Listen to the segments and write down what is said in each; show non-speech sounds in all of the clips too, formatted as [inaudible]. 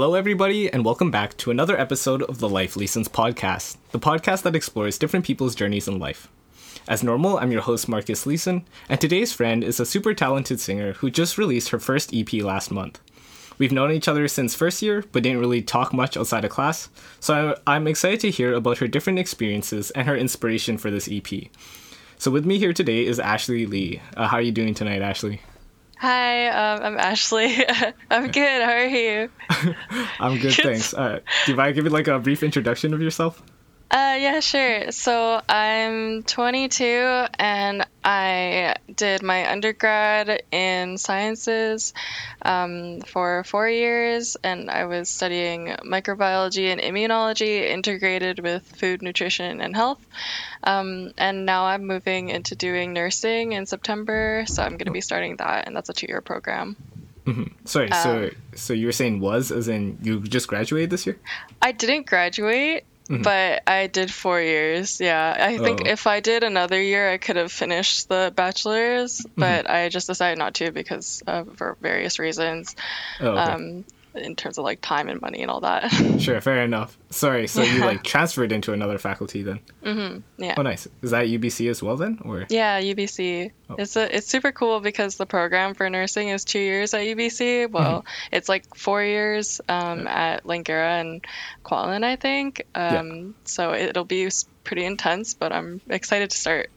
Hello, everybody, and welcome back to another episode of the Life Lessons podcast, the podcast that explores different people's journeys in life. As normal, I'm your host, Marcus Leeson, and today's friend is a super talented singer who just released her first EP last month. We've known each other since first year, but didn't really talk much outside of class, so I'm excited to hear about her different experiences and her inspiration for this EP. So, with me here today is Ashley Lee. Uh, how are you doing tonight, Ashley? Hi, um, I'm Ashley. [laughs] I'm good. How are you? [laughs] I'm good, [laughs] thanks. Uh, do you mind giving like a brief introduction of yourself? Uh, yeah, sure. So I'm 22 and I did my undergrad in sciences um, for four years, and I was studying microbiology and immunology integrated with food, nutrition, and health. Um, and now I'm moving into doing nursing in September, so I'm going to be starting that, and that's a two-year program. Mm-hmm. Sorry, um, so so you were saying was as in you just graduated this year? I didn't graduate. Mm-hmm. But I did four years. Yeah, I think oh. if I did another year, I could have finished the bachelor's. But mm-hmm. I just decided not to because of, for various reasons. Oh, okay. um, in terms of like time and money and all that. [laughs] sure, fair enough. Sorry, so yeah. you like transferred into another faculty then? Mm-hmm. Yeah. Oh, nice. Is that UBC as well then, or? Yeah, UBC. Oh. It's a, it's super cool because the program for nursing is two years at UBC. Well, mm-hmm. it's like four years um, yeah. at Langara and Kwantlen, I think. Um, yeah. So it'll be pretty intense, but I'm excited to start.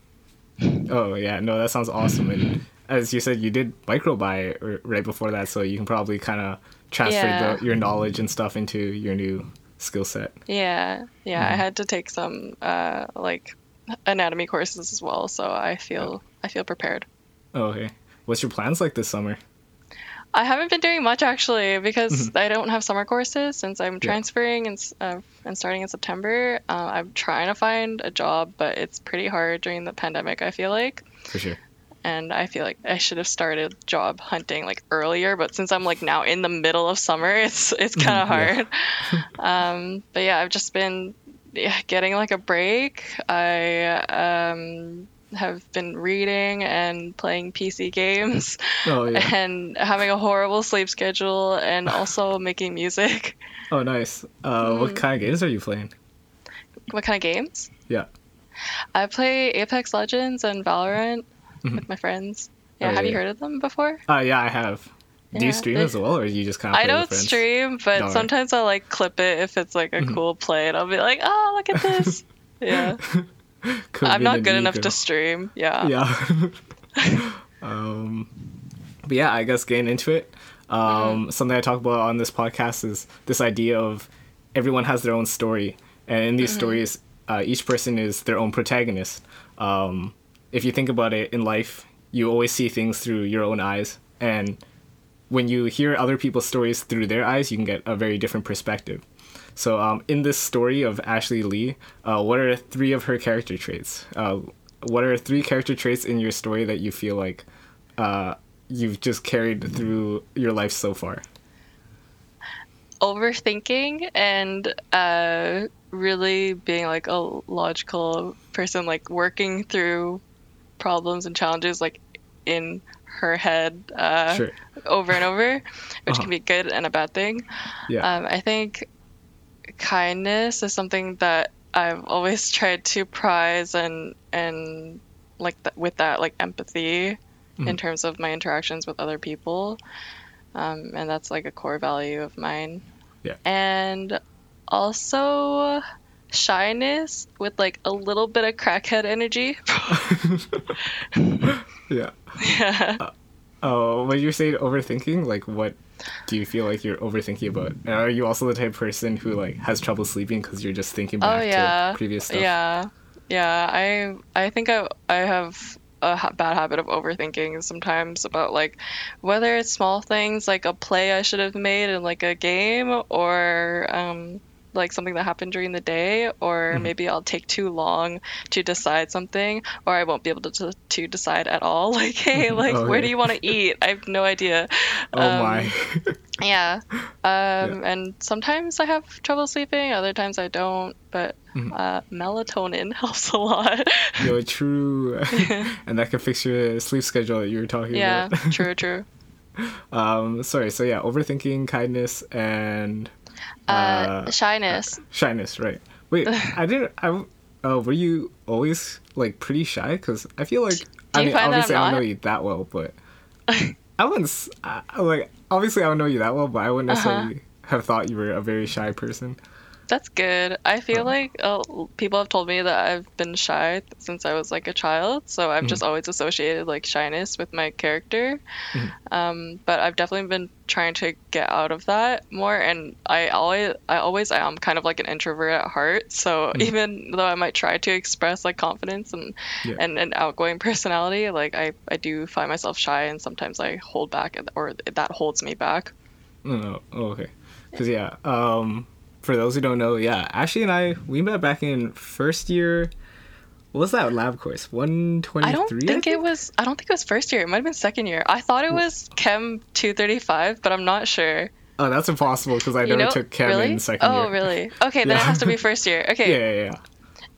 [laughs] Oh yeah, no, that sounds awesome. And as you said, you did microbi right before that, so you can probably kind of transfer yeah. the, your knowledge and stuff into your new skill set. Yeah, yeah. Mm-hmm. I had to take some uh, like anatomy courses as well, so I feel. I feel prepared. Oh, okay. What's your plans like this summer? I haven't been doing much actually because mm-hmm. I don't have summer courses since I'm transferring yeah. and uh, and starting in September. Uh, I'm trying to find a job, but it's pretty hard during the pandemic. I feel like. For sure and I feel like I should have started job hunting like earlier, but since I'm like now in the middle of summer, [laughs] it's it's kind of hard. [laughs] um, but yeah, I've just been yeah, getting like a break. I um, have been reading and playing PC games [laughs] oh, yeah. and having a horrible sleep schedule and also making music. Oh, nice. Uh, mm. What kind of games are you playing? What kind of games? Yeah. I play Apex Legends and Valorant mm-hmm. with my friends. Yeah, oh, have yeah. you heard of them before? Uh, yeah, I have. Yeah, Do you stream they, as well, or you just kind of? I don't stream, but sometimes I'll like clip it if it's like a mm-hmm. cool play, and I'll be like, "Oh, look at this!" [laughs] yeah. I'm not good enough to stream. Yeah. Yeah. [laughs] um, but yeah, I guess getting into it. Um, mm-hmm. Something I talk about on this podcast is this idea of everyone has their own story, and in these mm-hmm. stories, uh, each person is their own protagonist. Um, if you think about it in life, you always see things through your own eyes. And when you hear other people's stories through their eyes, you can get a very different perspective. So, um, in this story of Ashley Lee, uh, what are three of her character traits? Uh, what are three character traits in your story that you feel like uh, you've just carried through your life so far? Overthinking and uh, really being like a logical person, like working through problems and challenges like in her head uh, sure. over and over, which uh-huh. can be good and a bad thing. Yeah. Um, I think kindness is something that I've always [laughs] tried to prize and and like th- with that like empathy mm-hmm. in terms of my interactions with other people, um, and that's like a core value of mine. Yeah. And also shyness with like a little bit of crackhead energy. [laughs] [laughs] yeah. Yeah. Uh, oh, when you say overthinking, like what do you feel like you're overthinking about? And are you also the type of person who like has trouble sleeping because you're just thinking back oh, yeah. to previous stuff? Yeah. Yeah, I I think I I have a ha- bad habit of overthinking sometimes about like whether it's small things like a play I should have made in like a game or um like something that happened during the day or mm-hmm. maybe I'll take too long to decide something or I won't be able to to decide at all [laughs] like hey like okay. where do you want to eat I have no idea [laughs] oh um, my [laughs] yeah um yeah. and sometimes I have trouble sleeping other times I don't but mm-hmm. uh, melatonin helps a lot yo true and that can fix your sleep schedule that you were talking yeah, about yeah true true um, sorry. So yeah, overthinking, kindness, and Uh, shyness. shyness. Right. Wait, [laughs] I didn't. I. Uh, were you always like pretty shy? Because I feel like I mean, obviously I don't know you that well, but [laughs] I wouldn't s- I, I, like. Obviously, I don't know you that well, but I wouldn't Uh-huh. necessarily have thought you were a very shy person. That's good. I feel like uh, people have told me that I've been shy since I was like a child, so I've just always associated like shyness with my character. Um, but I've definitely been trying to get out of that more, and I always, I always am kind of like an introvert at heart. So even though I might try to express like confidence and Yeah. and an outgoing [laughs] personality, like I, I do find myself shy, and sometimes I hold back, or that holds me back. No, no. Oh, okay. Because yeah, um, for those who don't know, yeah, Ashley and I we met back in first year. What was that lab course? One twenty I don't think it was. I don't think it was first year. It might have been second year. I thought it was Chem two thirty five, but I'm not sure. Oh, that's impossible because I You never know, took chem really? in second oh, year. Oh, really? Okay, then Yeah. it has to be first year. [laughs] Okay, Yeah, yeah, yeah.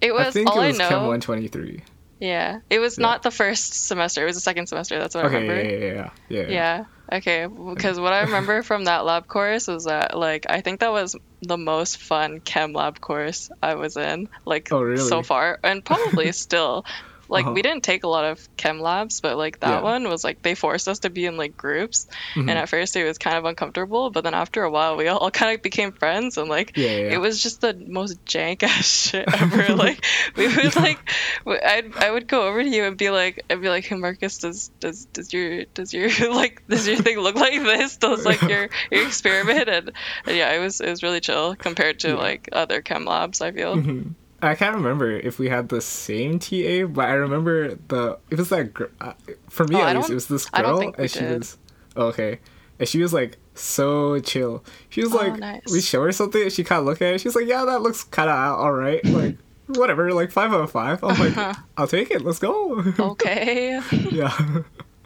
it I was. think all it was I chem one twenty three. Yeah, it was Yeah. not the first semester. It was the second semester. That's what I Okay, remember. yeah, yeah, yeah, yeah, yeah. Okay. Because what I remember from that lab course was that, like, I think that was the most fun chem lab course I was in, like, Oh, really? so far, and probably [laughs] still. Like, Uh-huh. we didn't take a lot of chem labs, but like that Yeah. one was like they forced us to be in like groups, Mhm. and at first it was kind of uncomfortable, but then after a while we all [laughs] kind of became friends, and like Yeah, yeah, it was just the most jank ass [laughs] shit [laughs] ever. like we would like, I I would go over to you and be like, I'd be like, hey Marcus, does does does your does your like does your thing look like this? Does like your your experiment? And, and yeah, it was it was really chill compared to like other chem labs. I feel. Mhm. I can't remember if we had the same TA, but I remember the it was that gr- uh, for me Oh, at least it was this girl and she did. was oh, okay, and she was like so chill. She was Oh, like nice. we show her something and she kind of looked at it. She's like, yeah, that looks kind of all right, like whatever, like five out of five. I'm like, I'll take it. Let's go. [laughs] Okay. yeah.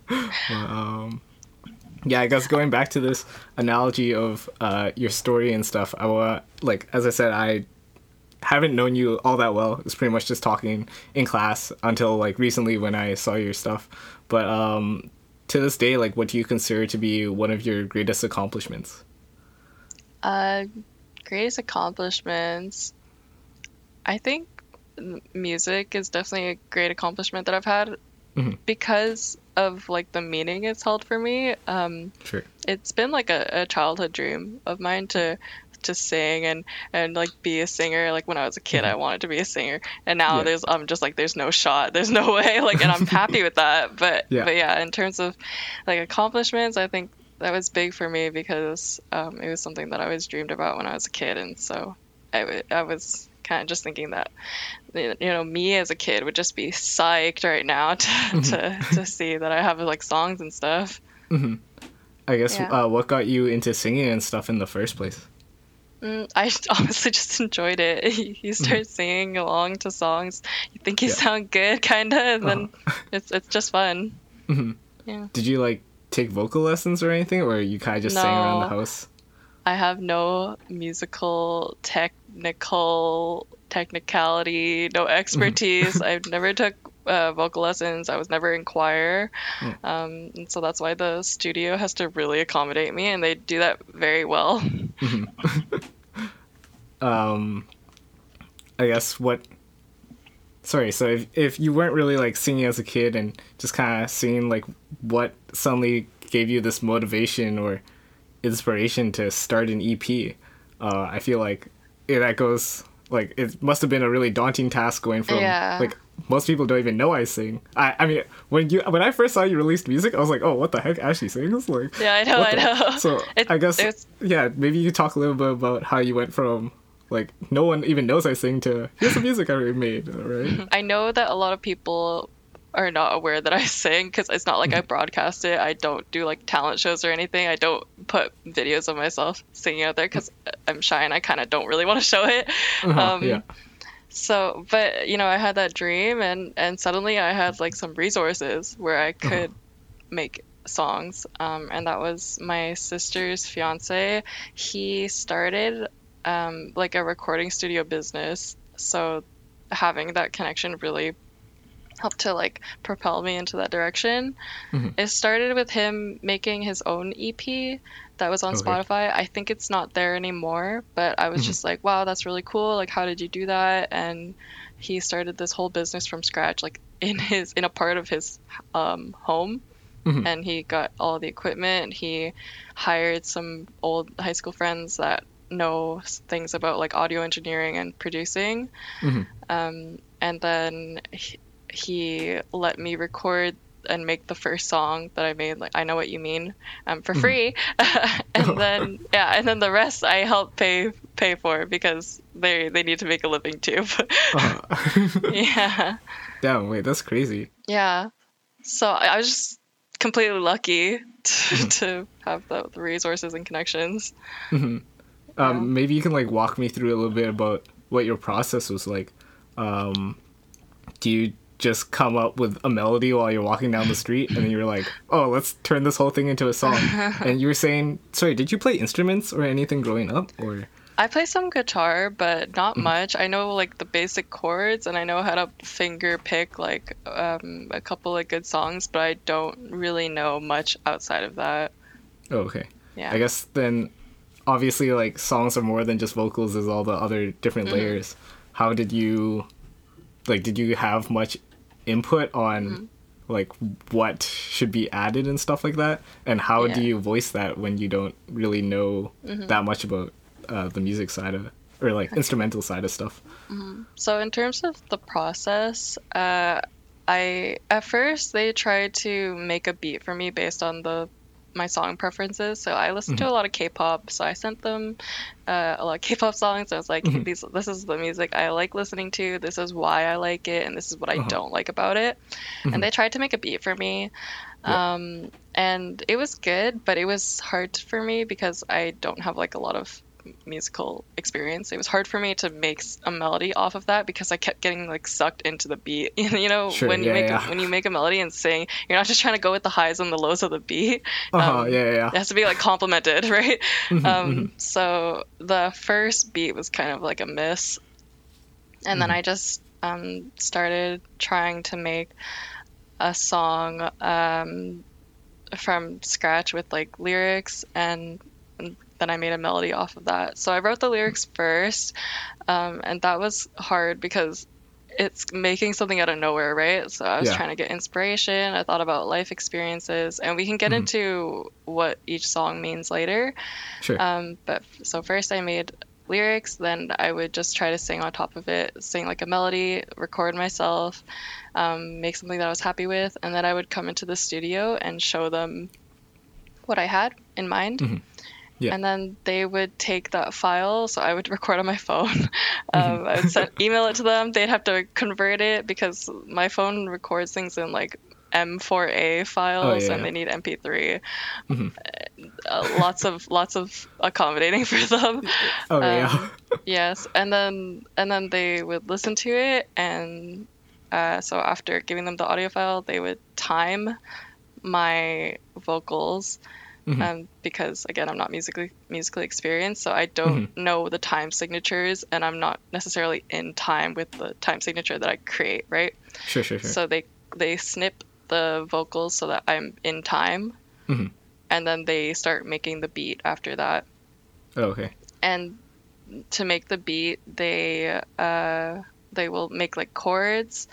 [laughs] Um, yeah, I guess going back to this analogy of uh, your story and stuff, I wa- like as I said, I haven't known you all that well. It's pretty much just talking in class until like recently when I saw your stuff. But um, to this day, like, what do you consider to be one of your greatest accomplishments? Uh, greatest accomplishments. I think music is definitely a great accomplishment that I've had Mhm. because of like the meaning it's held for me. Um, Sure. it's been like a, a childhood dream of mine to to sing and and like be a singer like when i was a kid i wanted to be a singer and now Mm-hmm. Yeah. there's i'm just like there's no shot there's no [laughs] way like and i'm [laughs] happy with that but Yeah. but yeah in terms of like accomplishments i think that was big for me because um, it was something that i always dreamed about when i was a kid and so i, w- I was kind of just thinking that you know me as a kid would just be psyched right now to, Mm-hmm. to, to [laughs] see that i have like songs and stuff I guess Yeah. uh, what got you into singing and stuff in the first place? Mm, I [laughs] honestly just enjoyed it. [laughs] You start singing along to songs, you think you Mm-hmm. Yeah. sound good, [laughs] kind of, and then it's it's just fun. Did you like take vocal lessons or anything, or you kind of just sang around the house? I have no musical technical technicality, no expertise. I've never took uh, vocal lessons. I was never in choir, um, and so that's why the studio has to really accommodate me, and they do that very well. [laughs] um i guess what sorry so if, if you weren't really like singing as a kid and just kind of seeing like what suddenly gave you this motivation or inspiration to start an ep uh i feel like yeah, that goes like it must have been a really daunting task going from Yeah. like most people don't even know i sing i i mean when you when i first saw you released music i was like oh what the heck ashley sings like Yeah, I know, I the- know. [laughs] so [laughs] It- i guess it's- yeah maybe you talk a little bit about how you went from like no one even knows i sing to here's the music i made right [laughs] I know that a lot of people are not aware that I sing because it's not like I broadcast it. I don't do like talent shows or anything. I don't put videos of myself singing out there because I'm shy and I kind of don't really want to show it. Uh-huh, Um, yeah So, but you know, I had that dream, and and suddenly I had like some resources where I could make songs. Um, and that was my sister's fiance. He started um, like a recording studio business. So having that connection really helped to like propel me into that direction. Mhm. It started with him making his own EP that was on Okay. Spotify. I think it's not there anymore, but I was Mhm. just like, wow, that's really cool. Like, how did you do that? And he started this whole business from scratch, like in his in a part of his um, home, Mhm. and he got all the equipment. He hired some old high school friends that know things about like audio engineering and producing Mhm. um, and then he, he let me record and make the first song that I made, like I know what you mean, um, for Mhm. free, [laughs] and then yeah, and then the rest I help pay pay for because they they need to make a living too. Uh-huh. [laughs] [laughs] yeah, Damn, wait, that's crazy. yeah. So I, was just completely lucky to, Mm-hmm. to have the, the resources and connections. Mhm. Um, maybe you can like walk me through a little bit about what your process was like. Um, do you just come up with a melody while you're walking down the street, and then you're like, "Oh, let's turn this whole thing into a song"? [laughs] and you were saying, sorry, did you play instruments or anything growing up, or? I play some guitar, but not Mm-hmm. much. I know like the basic chords, and I know how to finger pick like um, a couple of good songs, but I don't really know much outside of that. Oh, okay. Yeah. I guess then, obviously, like songs are more than just vocals. There's all the other different Mm-hmm. layers. How did you, like, did you have much input on, Mm-hmm. like, what should be added and stuff like that? And how do Yeah. Mm-hmm. you voice that when you don't really know that much about uh, the music side of, or like instrumental side of stuff? So in terms of the process, uh, I at first they tried to make a beat for me based on the my song preferences. So I listened to a lot of K-pop. So I sent them uh, a lot of K-pop songs. I was like, these, this is the music I like listening to. This is why I like it, and this is what I Uh-huh. don't like about it. And they tried to make a beat for me. Yeah. Um, and it was good, but it was hard for me because I don't have like a lot of musical experience. It was hard for me to make a melody off of that because I kept getting like sucked into the beat. [laughs] you know, Sure, when you make yeah. A, when you make a melody and sing, you're not just trying to go with the highs and the lows of the beat. Uh-huh, Um, yeah, yeah, yeah. It has to be like complemented, [laughs] right? Mhm, um, so the first beat was kind of like a miss, and then Mhm. I just um, started trying to make a song um, from scratch with like lyrics and then I made a melody off of that. So I wrote the lyrics first, um, and that was hard because it's making something out of nowhere, right? So I was Yeah. trying to get inspiration. I thought about life experiences, and we can get Mhm. into what each song means later. Sure. Um, but so first I made lyrics, then I would just try to sing on top of it, sing like a melody, record myself, um, make something that I was happy with, and then I would come into the studio and show them what I had in mind. Mhm. Yeah. And then they would take that file, so I would [laughs] record on my phone. um, I would send, [laughs] email it to them. They'd have to convert it because my phone records things in like M4A files, yeah, and yeah. they need MP3 Mhm. uh, lots of [laughs] lots of accommodating for them. Oh, yeah. um, yes, and then and then they would listen to it, and uh, so after giving them the audio file, they would time my vocals. Mhm. Um, because again, I'm not musically musically experienced, so I don't Mm-hmm. know the time signatures, and I'm not necessarily in time with the time signature that I create, right? Sure, sure, sure. So they they snip the vocals so that I'm in time, Mhm. and then they start making the beat after that. oh, okay. And to make the beat, they uh, they will make like chords,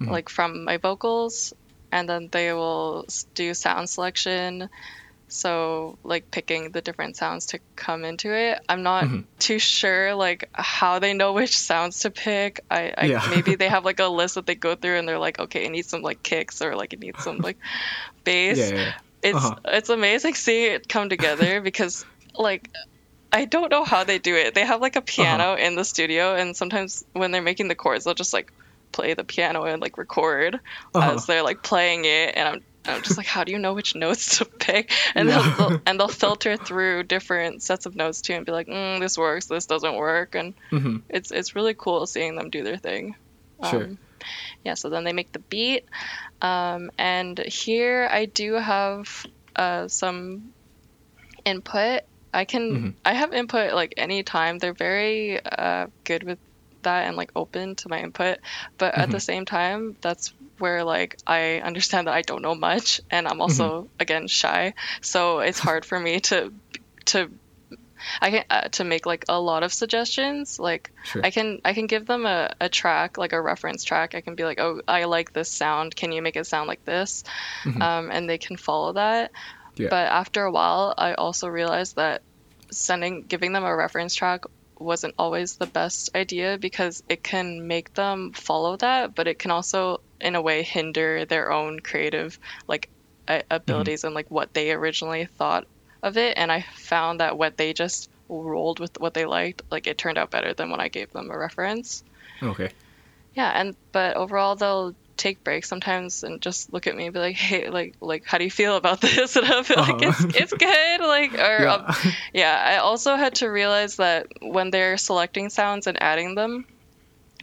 Mhm. like from my vocals, and then they will do sound selection. So like picking the different sounds to come into it. I'm not Mhm. too sure like how they know which sounds to pick. I, I Yeah. [laughs] maybe they have like a list that they go through and they're like, okay, it needs some like kicks or like it needs some like [laughs] bass Yeah, yeah, yeah. it's Uh-huh. it's amazing [laughs] seeing it come together because like I don't know how they do it. They have like a piano Uh-huh. in the studio, and sometimes when they're making the chords, they'll just like play the piano and like record Uh-huh. as they're like playing it, and I'm. I'm just like, how do you know which notes to pick? And Yeah. they'll, they'll and they'll [laughs] filter through different sets of notes too, and be like, mm, this works, this doesn't work, and Mhm. it's it's really cool seeing them do their thing. Sure. Um, yeah, so then they make the beat. Um, and here I do have uh, some input. I can Mhm. I have input like any time. They're very uh, good with that and like open to my input. But at the same time, that's where like I understand that I don't know much and I'm also again shy. So it's hard for me to to I can uh, to make like a lot of suggestions. Like Sure. I can I can give them a, a track like a reference track. I can be like, oh, I like this sound. Can you make it sound like this? Um, and they can follow that. Yeah. But after a while, I also realized that sending giving them a reference track wasn't always the best idea because it can make them follow that, but it can also in a way hinder their own creative like abilities and like what they originally thought of it and I found that what they just rolled with what they liked like it turned out better than when I gave them a reference. Okay. Yeah, and but overall they'll take breaks sometimes and just look at me and be like, "Hey, like, like, how do you feel about [laughs] this?" And I'll be like, Uh-huh. "It's it's good." Like, or Yeah. um, yeah. I also had to realize that when they're selecting sounds and adding them,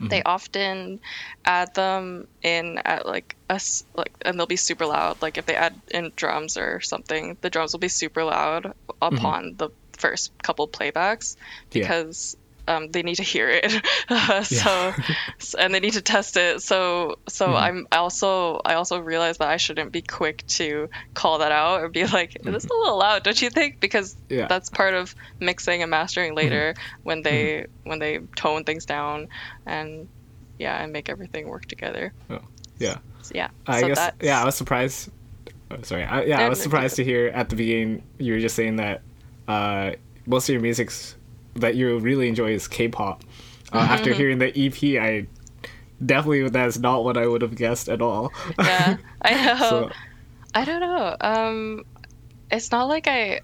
they often add them in at like us like, and they'll be super loud. Like if they add in drums or something, the drums will be super loud upon the first couple playbacks because um, they need to hear it. [laughs] so, so- and they need to test it. So, so Mm-hmm. I'm also I also realized that I shouldn't be quick to call that out or be like, "This is a little loud, don't you think?" Because Mm-hmm. Yeah. Mm-hmm. that's part of mixing and mastering later when they when they tone things down and yeah, and make everything work together. Oh, yeah. So, yeah, I so guess that's, yeah, I was surprised. oh, sorry, I, yeah, I was surprised to hear at the beginning you were just saying that uh, most of your music's that you really enjoy is K-pop. Uh, after hearing the EP, I definitely that's not what I would have guessed at all. yeah, I [laughs] know. so I don't know. Um, it's not like I.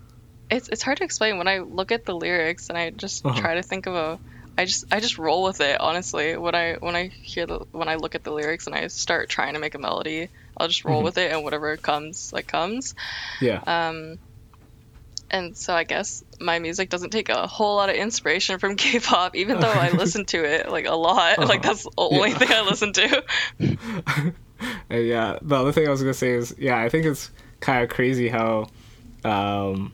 It's it's hard to explain when I look at the lyrics and I just Uh-huh. try to think of a. I just I just roll with it honestly. When I when I hear the when I look at the lyrics and I start trying to make a melody, I'll just roll Mhm. with it and whatever comes like comes. yeah, Um, and so I guess my music doesn't take a whole lot of inspiration from [laughs] K-pop, even though I listen to it like a lot. Like Uh-huh. that's the only Yeah. thing I listen to. [laughs] Yeah. The other thing I was gonna say is yeah, I think it's kind of crazy how um,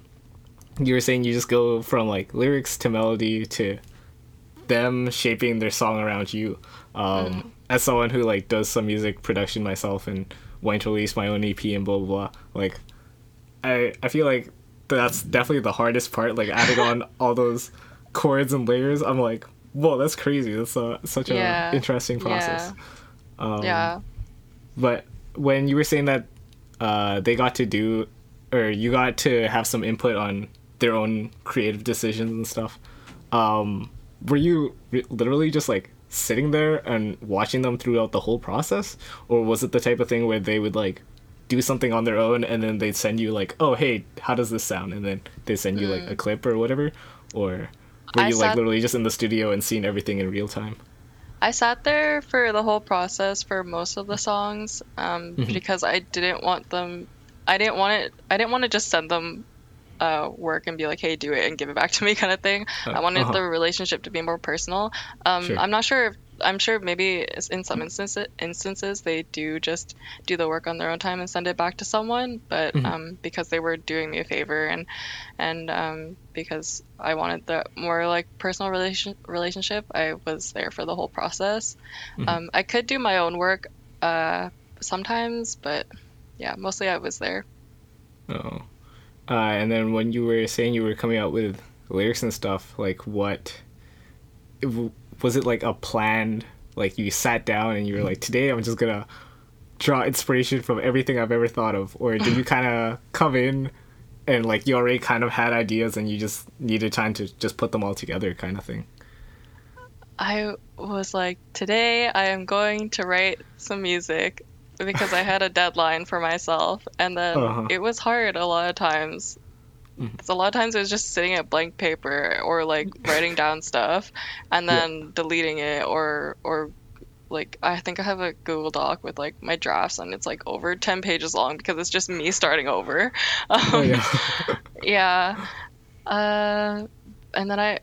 you were saying you just go from like lyrics to melody to them shaping their song around you. Um, As someone who like does some music production myself and wanting to release my own EP and blah blah blah, like I I feel like that's definitely the hardest part. Like adding on [laughs] all those chords and layers, I'm like, whoa, that's crazy. That's uh, such Yeah. interesting process. Um, yeah. but when you were saying that uh, they got to do, or you got to have some input on their own creative decisions and stuff, um, were you re- literally just like sitting there and watching them throughout the whole process, or was it the type of thing where they would like do something on their own and then they'd send you like, oh hey, how does this sound, and then they send you like a clip or whatever, or were Mm. I you like literally just in the studio and seeing everything in real time? I sat there for the whole process for most of the songs um, Mm-hmm. because I didn't want them. I didn't want it. I didn't want to just send them uh, work and be like, "Hey, do it and give it back to me," [laughs] kind of thing. I wanted uh-huh. the relationship to be more personal. Um, Sure. I'm not sure. If, I'm sure maybe in some instances, instances they do just do the work on their own time and send it back to someone. But Mm-hmm. um, because they were doing me a favor and and um, because I wanted the more like personal relation relationship, I was there for the whole process. Mm-hmm. Um, I could do my own work uh, sometimes, but yeah, mostly I was there. Oh. Uh, and then when you were saying you were coming out with lyrics and stuff, like what was it like a planned? Like you sat down and you were like, today I'm just gonna draw inspiration from everything I've ever thought of, or did you [laughs] kind of come in and like you already kind of had ideas and you just needed time to just put them all together, kind of thing? I was like, today I am going to write some music because I had a [laughs] deadline for myself, and then Uh-huh. it was hard a lot of times. So a lot of times it was just sitting at blank paper or like writing down stuff and then deleting it or or like I think I have a Google Doc with like my drafts and it's like over 10 pages long because it's just me starting over. [laughs] Um, Oh yeah. [laughs] yeah uh and then i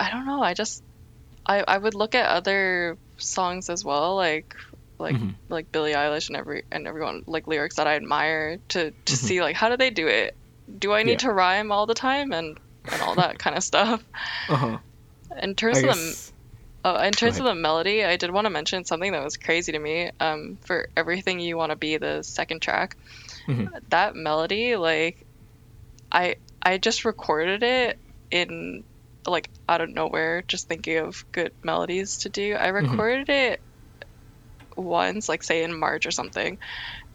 i don't know i just i i would look at other songs as well like like Mhm. like billie eilish and every and everyone like lyrics that i admire to to see like how do they do it do i need Yeah. to rhyme all the time and and all that kind of stuff [laughs] uh huh. in terms I of guess. Oh, in terms of the melody, I did want to mention something that was crazy to me. Um, for everything you want to be, the second track, Mhm. that melody, like, I I just recorded it in like out of nowhere, just thinking of good melodies to do. I Mm-hmm. recorded it once, like say in March or something,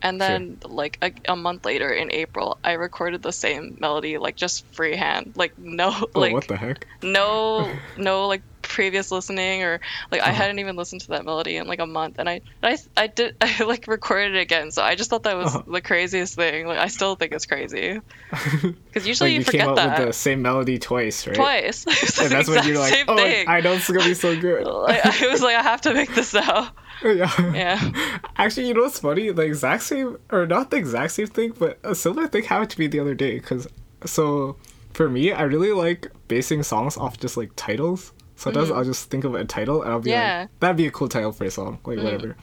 and Sure. then like a, a month later in April, I recorded the same melody, like just freehand, like no Oh, like what the heck? no [laughs] no like previous listening or like I Uh-huh. hadn't even listened to that melody in like a month and I I, I did [laughs] I like recorded it again so I just thought that was Uh-huh. the craziest thing like I still think it's crazy [laughs] because usually like you, you forget came up that with the same melody twice, right? twice And that's when you're like, oh, thing. I know is gonna be so good. like, I was like I have to make this now [laughs] yeah. yeah Actually, you know what's funny? The exact same, or not the exact same thing, but a similar thing happened to me the other day. Cause so for me, I really like basing songs off just like titles. Sometimes I'll just think of a title and I'll be. Yeah. like, that'd be a cool title for a song, like whatever.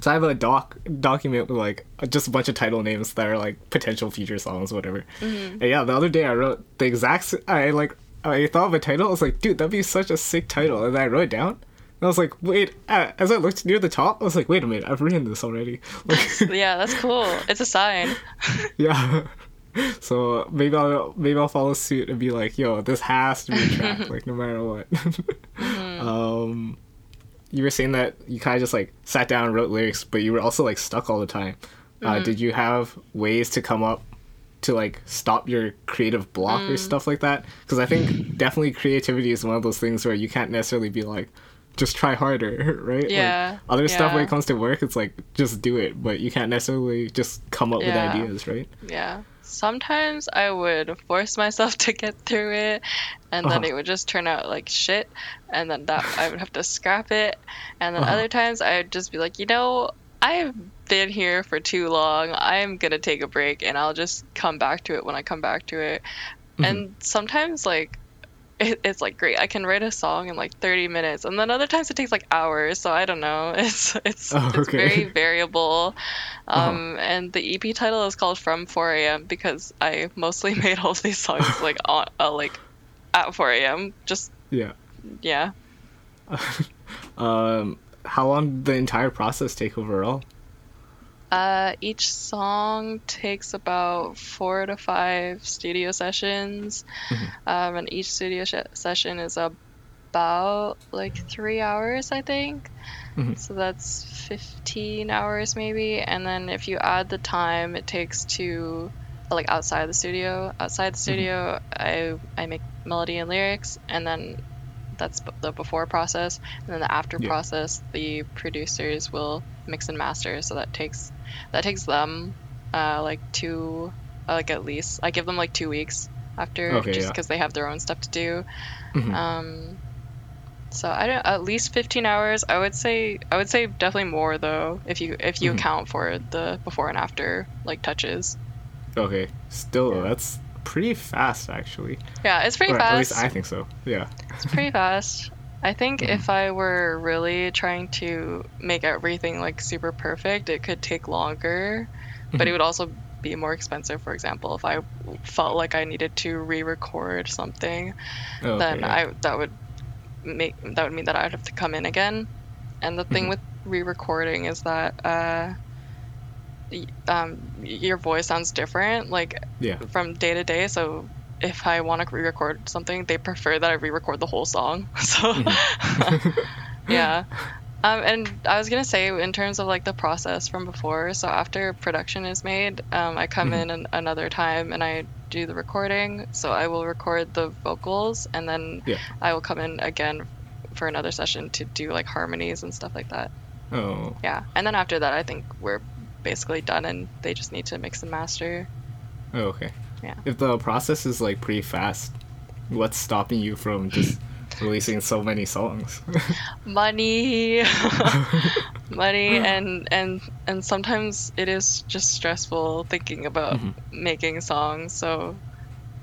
So I have a doc document with like just a bunch of title names that are like potential future songs, whatever. Mm-hmm. And yeah, the other day I wrote the exact. I like I thought of a title. I was like, dude, that'd be such a sick title, and then I wrote it down. I was like, wait. uh, As I looked near the top, I was like, wait a minute, I've written this already. [laughs] Like, [laughs] yeah that's cool it's a sign [laughs] yeah. So maybe I'll maybe I'll follow suit and be like, yo, this has to be a track, like no matter what. Um, you were saying that you kind of just like sat down and wrote lyrics, but you were also like stuck all the time. Uh, did you have ways to come up to like stop your creative block or stuff like that? Because I think definitely creativity is one of those things where you can't necessarily be like, just try harder, [laughs] right? Like, Yeah, other stuff when it comes to work, it's like just do it, but you can't necessarily just come up Yeah. with ideas, right? yeah sometimes I would force myself [laughs] to get through it and then Uh-huh. it would just turn out like shit and then that I would have to scrap it and then Uh-huh. other times I would just be like you know I've been here for too long I'm gonna take a break and I'll just come back to it when I come back to it Mm-hmm. and sometimes like it, it's like great I can write a song in like 30 minutes and then other times it takes like hours so I don't know [laughs] it's it's, Oh, it's very variable [laughs] Uh-huh. um and the EP title is called From 4 a.m. because I mostly [laughs] made all of these songs like on uh, like at 4 a.m. just Yeah. yeah Um, how long did the entire process take overall? Uh each song takes about four to five studio sessions. Um and each studio sh- session is about like three hours i think. Mhm. so that's 15 hours maybe. And then if you add the time it takes to like outside the studio outside the studio i i make melody and lyrics. And then that's b- the before process and then the after Yeah. process the producers will mix and master so that takes that takes them uh like two uh, like at least i give them like two weeks after Okay, just yeah. because they have their own stuff to do Mhm. um so I don't at least 15 hours. I would say I would say definitely more though if you if you Mhm. account for the before and after like touches. Okay, still that's pretty fast actually. Yeah, it's pretty or fast. At least I think so. Yeah. It's pretty fast. I think Mhm. if I were really trying to make everything like super perfect, it could take longer, but Mhm. it would also be more expensive. For example, if I felt like I needed to re-record something, Okay, then yeah. I that would make that would mean that I'd have to come in again. And the thing Mhm. with re-recording is that uh, um, your voice sounds different, like yeah. from day to day. So if I want to re-record something, they prefer that I re-record the whole song. [laughs] So [laughs] yeah. Um, and I was gonna say in terms of like the process from before. So after production is made, um, I come Mhm. in an, another time and I do the recording. So I will record the vocals and then Yeah. I will come in again for another session to do like harmonies and stuff like that. Oh, Yeah. And then after that, I think we're basically done and they just need to mix and master. oh, okay. Yeah. If the process is like pretty fast, what's stopping you from just [laughs] releasing so many songs? [laughs] money [laughs] money and and and sometimes it is just stressful thinking about Mhm. making songs so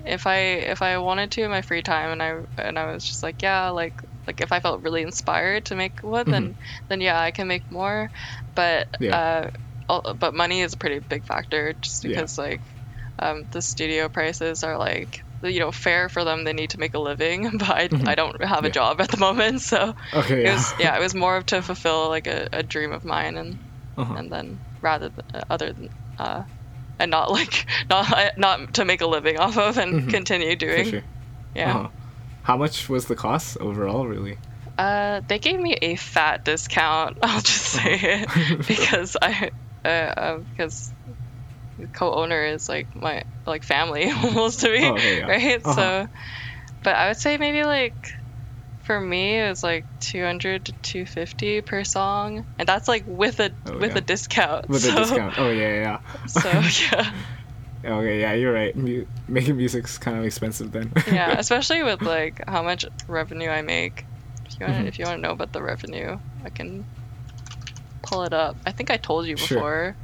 if i if i wanted to in my free time and i and i was just like yeah like like if i felt really inspired to make one then then yeah i can make more but Yeah. uh but money is a pretty big factor just Yeah. because like um the studio prices are like you know fair for them. They need to make a living, [laughs] but I, Mhm. I don't have a Yeah. job at the moment, so Okay. it Yeah. was yeah, it [laughs] was more of to fulfill like a, a dream of mine, and Uh-huh. and then rather than uh, other than uh, and not like [laughs] not not to make a living off of and Mhm. continue For doing. sure. Yeah. Uh-huh. How much was the cost overall, really? Uh, they gave me a fat discount. I'll just say it because I, uh, uh, because the co-owner is like my like family [laughs] almost to me, Oh, yeah. right? Uh-huh. So, but I would say maybe like for me it was like 200 to 250 per song, and that's like with a Oh, with yeah. a discount. With so, a discount. Oh yeah, yeah. So [laughs] yeah. Okay, yeah, you're right. Mu- making music's kind of expensive then. yeah, [laughs] especially with like how much revenue I make. If you want, Mhm. if you want to know about the revenue, I can pull it up. I think I told you Sure. before.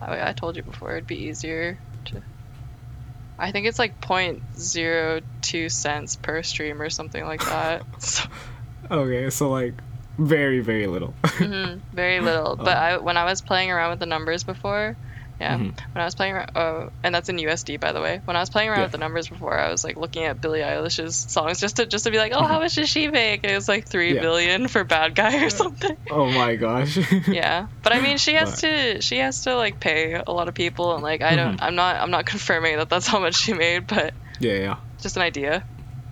I, I told you before it'd be easier to. I think it's like 0.02 cents per stream or something like that. [laughs] so, okay, so like very, very little. mhm, very [laughs] little. But Oh. I when I was playing around with the numbers before, yeah, Mhm. when I was playing around, uh, and that's in USD by the way. When I was playing around Yeah. with the numbers before, I was like looking at Billie Eilish's songs just to just to be like, oh, how much does she make? It was like three Mm-hmm. Yeah. billion for Bad Guy or something. oh my gosh. [laughs] yeah, but I mean, she has to she has to like pay a lot of people, and like I don't, Mhm. I'm not I'm not confirming that that's how much she made, but yeah, yeah. just an idea.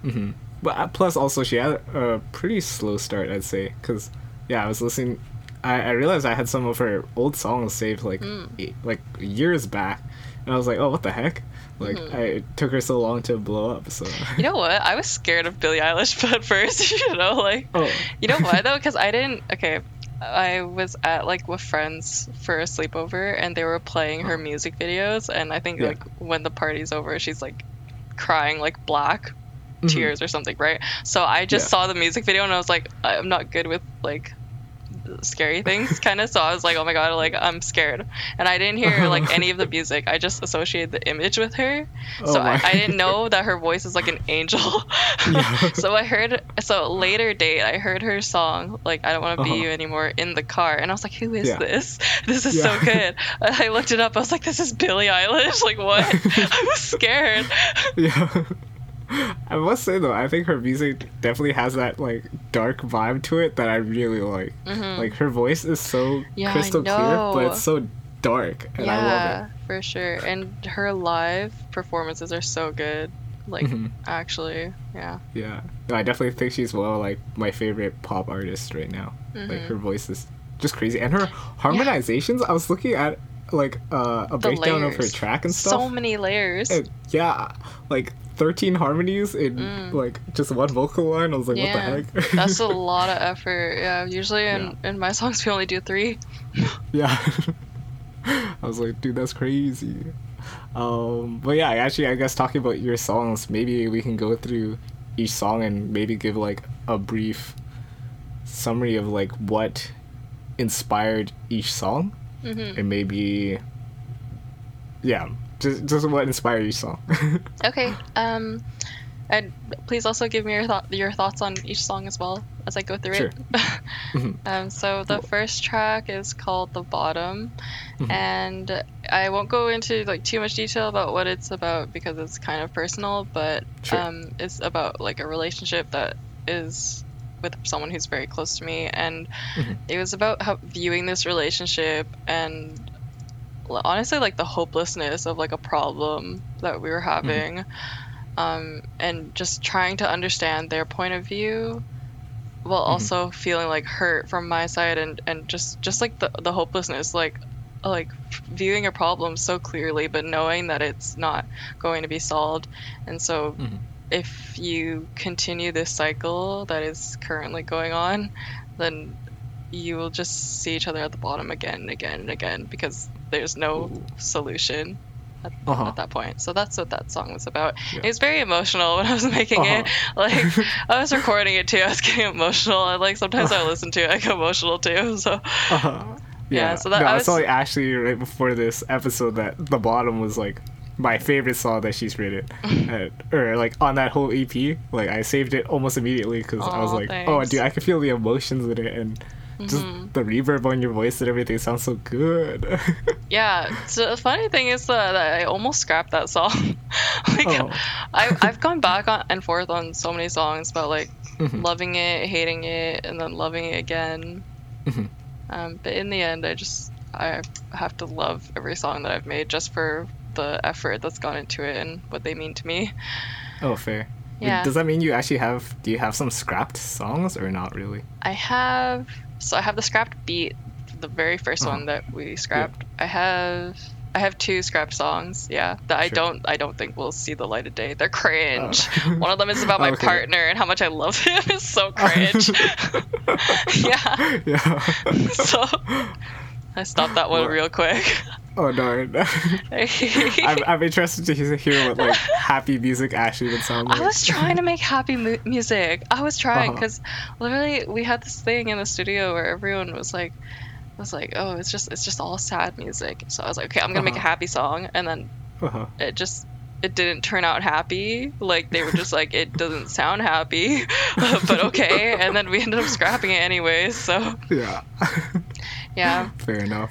hmm But uh, plus, also, she had a pretty slow start, I'd say, because yeah, I was listening. I, I realized I had some of her old songs saved like Mm. eight, like years back, and I was like, oh, what the heck? Like, Mhm. I, it took her so long to blow up. So You know what? I was scared of Billie Eilish [laughs] at first. [laughs] You know, like oh, You know why though? [laughs] Because I didn't. Okay, I was at like with friends for a sleepover, and they were playing her music videos, and I think Yeah. like when the party's over, she's like crying like black Mhm. tears or something, right? So I just Yeah. saw the music video, and I was like, I'm not good with like scary things [laughs] kind of so i was like oh my god like i'm scared and i didn't hear like [laughs] any of the music i just associated the image with her Oh so I. I didn't [laughs] know that her voice is like an angel Yeah. so i heard so later date i heard her song like i don't want to be Uh-huh. you anymore in the car and i was like who is Yeah. this this is Yeah. so good i looked it up i was like this is billie eilish like what i was scared yeah. I must say though, I think her music definitely has that like dark vibe to it that I really like. Mhm. Like her voice is so Yeah, crystal clear, but it's so dark, and I love yeah for sure and her live performances are so good like Mhm. actually yeah. Yeah, no, I definitely think she's well like my favorite pop artist right now. Like Mhm. her voice is just crazy, and her harmonizations. I was looking at like uh, a The breakdown of her track and stuff. so many layers and yeah, like thirteen harmonies in Mm. like just one vocal line. I was like, yeah what the heck? [laughs] that's a [laughs] lot of effort yeah usually in, in my songs we only do three Yeah. [laughs] I was like, dude, that's crazy. Um, but yeah, actually, I guess talking about your songs, maybe we can go through each song and maybe give like a brief summary of like what inspired each song, hmm and maybe, yeah, just just what inspired each song. [laughs] okay um and please also give me your thought your thoughts on each song as well as I go through Sure. it. [laughs] Mhm. um, so the first track is called "The Bottom," Mhm. and I won't go into like too much detail about what it's about because it's kind of personal. But Sure. um, it's about like a relationship that is with someone who's very close to me, and Mhm. it was about how viewing this relationship and honestly like the hopelessness of like a problem that we were having um, and just trying to understand their point of view while also feeling like hurt from my side and, and just just like the, the hopelessness like like viewing a problem so clearly but knowing that it's not going to be solved. And so Mhm. if you continue this cycle that is currently going on then you will just see each other at the bottom again and again and again because there's no solution at, Uh-huh. at that point. So that's what that song was about. Yeah. It was very emotional when I was making it. Uh-huh. [laughs] Like [laughs] I was recording it too. I was getting emotional. And like sometimes I listen to it, I get emotional too. So Uh-huh. Yeah, so that- no, I was- saw like, actually right before this episode that the bottom was like my favorite song that she's written, [laughs] and, or like on that whole EP. Like I saved it almost immediately because I was like, oh, dude, I could feel the emotions in it, and just the reverb on your voice and everything sounds so good. [laughs] Yeah. So the funny thing is that I almost scrapped that song. [laughs] like Oh. I I've gone back on, and forth on so many songs about like Mhm. loving it, hating it, and then loving it again. Mhm. Um, but in the end, I just I have to love every song that I've made just for the effort that's gone into it and what they mean to me. oh, fair. Yeah. Does that mean you actually have? Do you have some scrapped songs or not really? I have so I have the scrapped beat, the very 1st Uh-huh. one that we scrapped. I have I have two scrapped songs, yeah, that I don't I don't think will see the light of day. They're cringe. Oh. [laughs] One of them is about my Okay. partner and how much I love him. [laughs] It's so [laughs] cringe. yeah. yeah. So I stopped that one real quick. Oh no! [laughs] I'm, I'm interested to hear- what like [laughs] happy music actually would sound like. I was trying to make [laughs] happy mu- music. I was trying Uh-huh. because literally we had this thing in the studio where everyone was like, was like, oh, it's just it's just all sad music. So I was like, okay, I'm gonna make a Uh-huh. happy song, and then Uh-huh. it just it didn't turn out happy. Like they were just like, it doesn't sound happy, but okay. And then we ended up scrapping it anyways. So Yeah. yeah. Fair enough.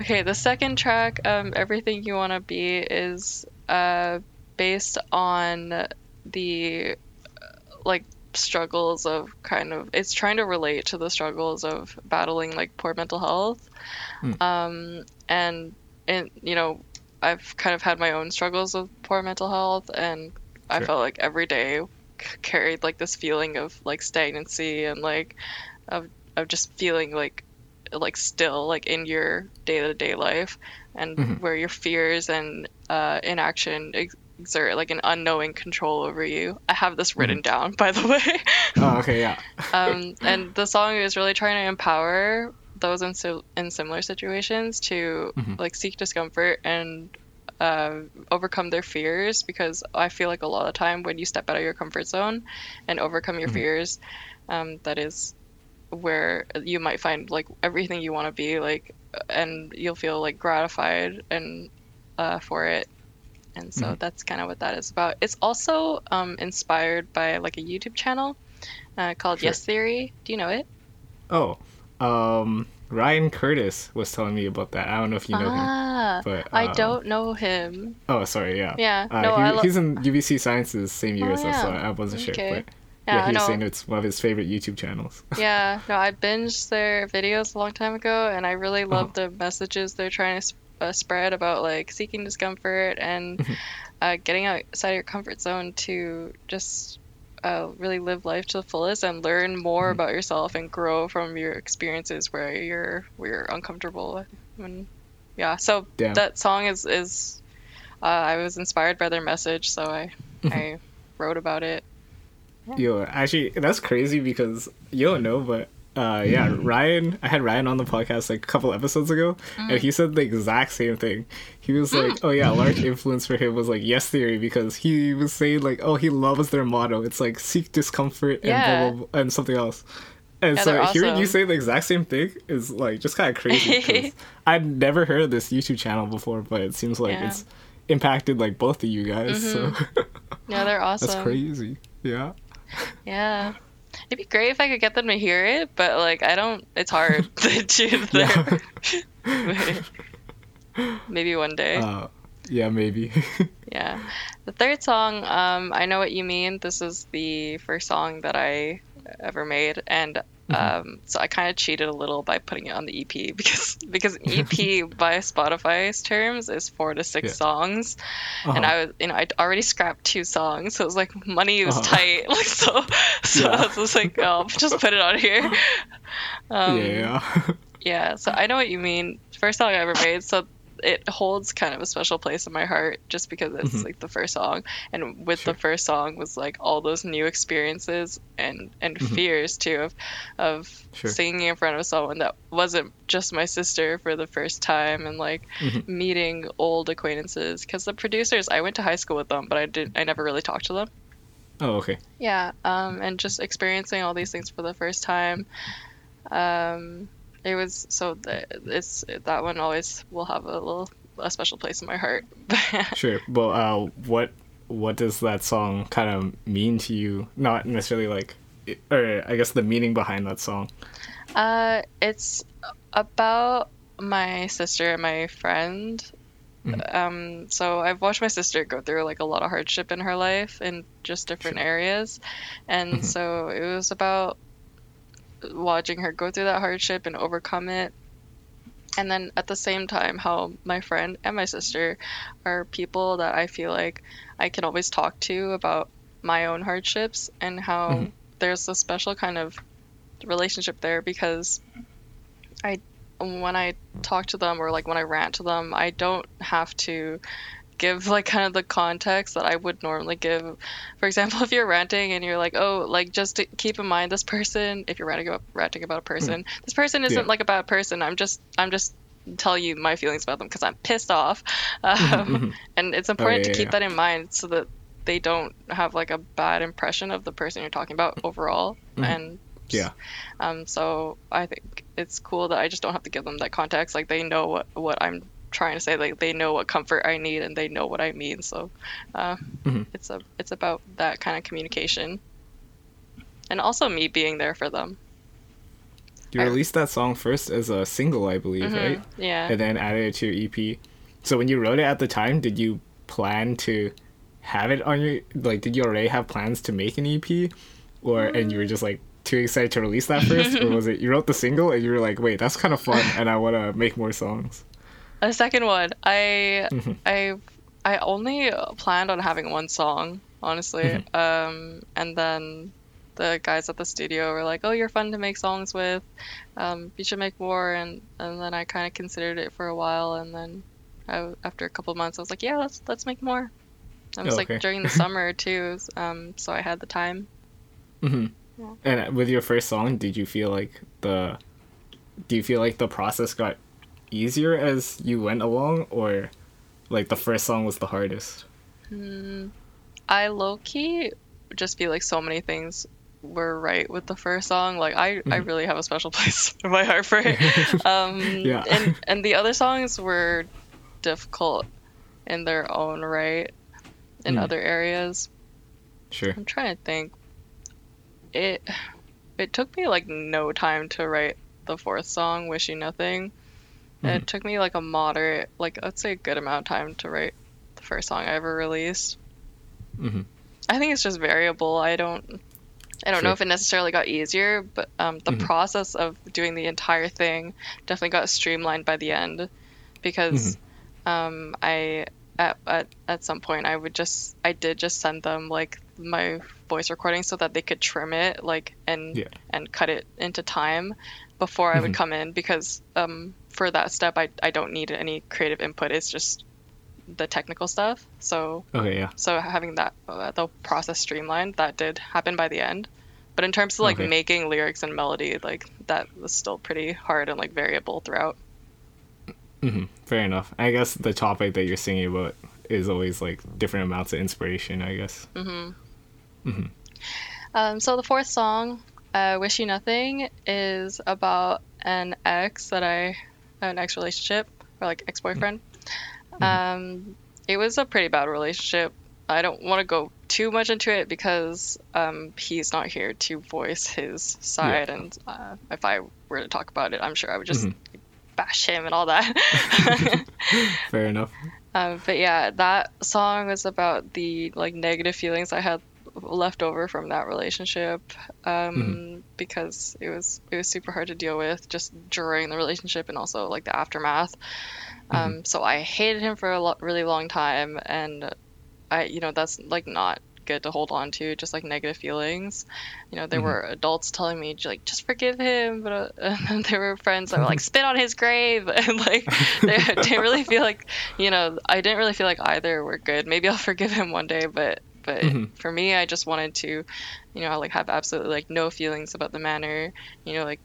Okay, the second track, um, Everything You Wanna Be, is uh, based on the uh, like struggles of kind of it's trying to relate to the struggles of battling like poor mental health. Hmm. Um, and and you know, I've kind of had my own struggles with poor mental health and I felt like every day carried like this feeling of like stagnancy and like of of just feeling like like still like in your day-to-day life and Mhm. where your fears and uh, inaction ex- exert like an unknowing control over you i have this written down [laughs] by the way Oh, okay, yeah. um, and the song is really trying to empower those in, sim- in similar situations to Mhm. like seek discomfort and uh, overcome their fears because I feel like a lot of time when you step out of your comfort zone and overcome your Mhm. fears, um, that is where you might find like everything you want to be like, and you'll feel like gratified and uh, for it. And so Mhm. that's kind of what that is about. It's also um, inspired by like a YouTube channel uh, called Sure. Yes Theory. Do you know it? Oh, um, Ryan Curtis was telling me about that. I don't know if you know him, ah, but I um, don't know him. Oh, sorry, yeah. Yeah, Uh, no, he- I lo- he's in UBC Sciences same year Oh, as us, so. I wasn't Okay. sure. But Yeah, yeah, I he was saying it's one of his favorite YouTube channels. [laughs] Yeah, no, I binged their videos a long time ago, and I really love the messages they're trying to sp- uh, spread about like seeking discomfort and Mhm. uh, getting outside your comfort zone to just uh, really live life to the fullest and learn more Mhm. about yourself and grow from your experiences where you're where you're uncomfortable. And yeah, so Damn. that song is is uh, I was inspired by their message, so I I wrote about it. Yo, actually, that's crazy because you don't know, but uh, yeah, Ryan. I had Ryan on the podcast like a couple episodes ago, Mm. and he said the exact same thing. He was like, "Oh yeah, a large influence for him was like Yes Theory because he was saying like, oh, he loves their motto. It's like seek discomfort and blah, blah, blah, and something else." And Yeah, so they're hearing you say the exact same thing is like just kind of crazy. [laughs] I'd never heard of this YouTube channel before, but it seems like Yeah. it's impacted like both of you guys. So [laughs] Yeah, they're awesome. that's crazy. Yeah. [laughs] Yeah. It'd be great if I could get them to hear it, but like I don't it's hard [laughs] to do Yeah. there. [laughs] Maybe one day. Uh, yeah, maybe. yeah. The third song, um, I know what you mean. This is the first song that I ever made and Mm-hmm. um, so I kind of cheated a little by putting it on the EP [laughs] because because an EP [laughs] by Spotify's terms is four to six Yeah. songs, and Uh-huh. I was you know I'd already scrapped two songs, so it was like money was Uh-huh. tight, [laughs] like so so Yeah. I was just like oh just put it on here. Um, yeah. yeah, so I know what you mean. First song I ever made, so it holds kind of a special place in my heart just because it's Mhm. like the first song, and with Sure. the first song was like all those new experiences and and Mhm. fears too of of Sure. singing in front of someone that wasn't just my sister for the first time and like Mhm. meeting old acquaintances because the producers I went to high school with them, but I didn't I never really talked to them. oh, okay. Yeah, um, and just experiencing all these things for the first time. Um, it was so th- it's that one always will have a little a special place in my heart. [laughs] Sure. Well, uh, what what does that song kind of mean to you? Not necessarily like, or I guess the meaning behind that song. Uh, it's about my sister and my friend. Mhm. Um, so I've watched my sister go through like a lot of hardship in her life in just different Sure. areas, and Mhm. so it was about watching her go through that hardship and overcome it. And then at the same time, how my friend and my sister are people that I feel like I can always talk to about my own hardships and how Mhm. there's a special kind of relationship there because I when I talk to them or like when I rant to them, I don't have to give like kind of the context that I would normally give. For example, [laughs] if you're ranting and you're like, "Oh, like just to keep in mind this person, if you're ranting about ranting about a person, this person isn't Yeah. like a bad person. I'm just I'm just telling you my feelings about them because I'm pissed off." [laughs] Um, mhm. and it's important yeah, to keep yeah. that in mind so that they don't have like a bad impression of the person you're talking about overall. Mhm. And Yeah. um, so I think it's cool that I just don't have to give them that context. Like they know what, what I'm trying to say. Like they know what comfort I need and they know what I mean. So uh, Mhm. it's a it's about that kind of communication, and also me being there for them. You I- released that song first as a single, I believe, Mhm. right? Yeah. And then added it to your EP. So when you wrote it at the time, did you plan to have it on your like? Did you already have plans to make an EP, or and you were just like too excited to release that first, or [laughs] was it you wrote the single and you were like, wait, that's kind of fun, [laughs] and I want to make more songs? A second one. I Mhm. I I only planned on having one song, honestly. Mhm. Um, and then the guys at the studio were like, "Oh, you're fun to make songs with. Um, you should make more." And and then I kind of considered it for a while, and then I, after a couple months, I was like, "Yeah, let's let's make more." I was Oh, okay. like during the [laughs] summer too, um, so I had the time. hmm Yeah. And with your first song, did you feel like the? Do you feel like the process got easier as you went along, or like the first song was the hardest? Mm, I low key just feel like so many things were right with the first song. Like I, I Mhm. really have a special [laughs] place in my heart for it. [laughs] Um, Yeah. and and the other songs were difficult in their own right in Mm. other areas. Sure. I'm trying to think. It it took me like no time to write the fourth song, "Wish You Nothing." And Mhm. It took me like a moderate, like I'd say a good amount of time to write the first song I ever released. hmm I think it's just variable. I don't I don't know if it necessarily got easier, but um, the Mhm. process of doing the entire thing definitely got streamlined by the end because um, I at, at at some point I would just I did just send them like my voice recording so that they could trim it like and Yeah. and cut it into time before I would Mhm. come in because um, for that step I, I don't need any creative input. It's just the technical stuff. So Okay. Yeah. so having that uh, the process streamlined that did happen by the end but in terms of like Okay. making lyrics and melody like that was still pretty hard and like variable throughout Mm-hmm. Fair enough. I guess the topic that you're singing about is always like different amounts of inspiration. I guess. Mm-hmm. Mm-hmm. Um, so the fourth song uh, wish you nothing is about an ex that i an ex relationship or like ex-boyfriend. Um, it was a pretty bad relationship. I don't want to go too much into it because um, he's not here to voice his side and uh, if i were to talk about it i'm sure i would just Mhm. bash him and all that. [laughs] Fair enough. Um, but yeah, that song was about the like negative feelings I had left over from that relationship um, because it was it was super hard to deal with just during the relationship and also like the aftermath. Um, so I hated him for a lo- really long time, and I you know that's like not good to hold on to just like negative feelings. You know there Mhm. were adults telling me like just forgive him but uh, [laughs] and there were friends that were like spit on his grave [laughs] and like [laughs] they didn't really feel like you know i didn't really feel like either were good. Maybe i'll forgive him one day but but Mhm. for me i just wanted to you know like have absolutely like no feelings about the manner you know like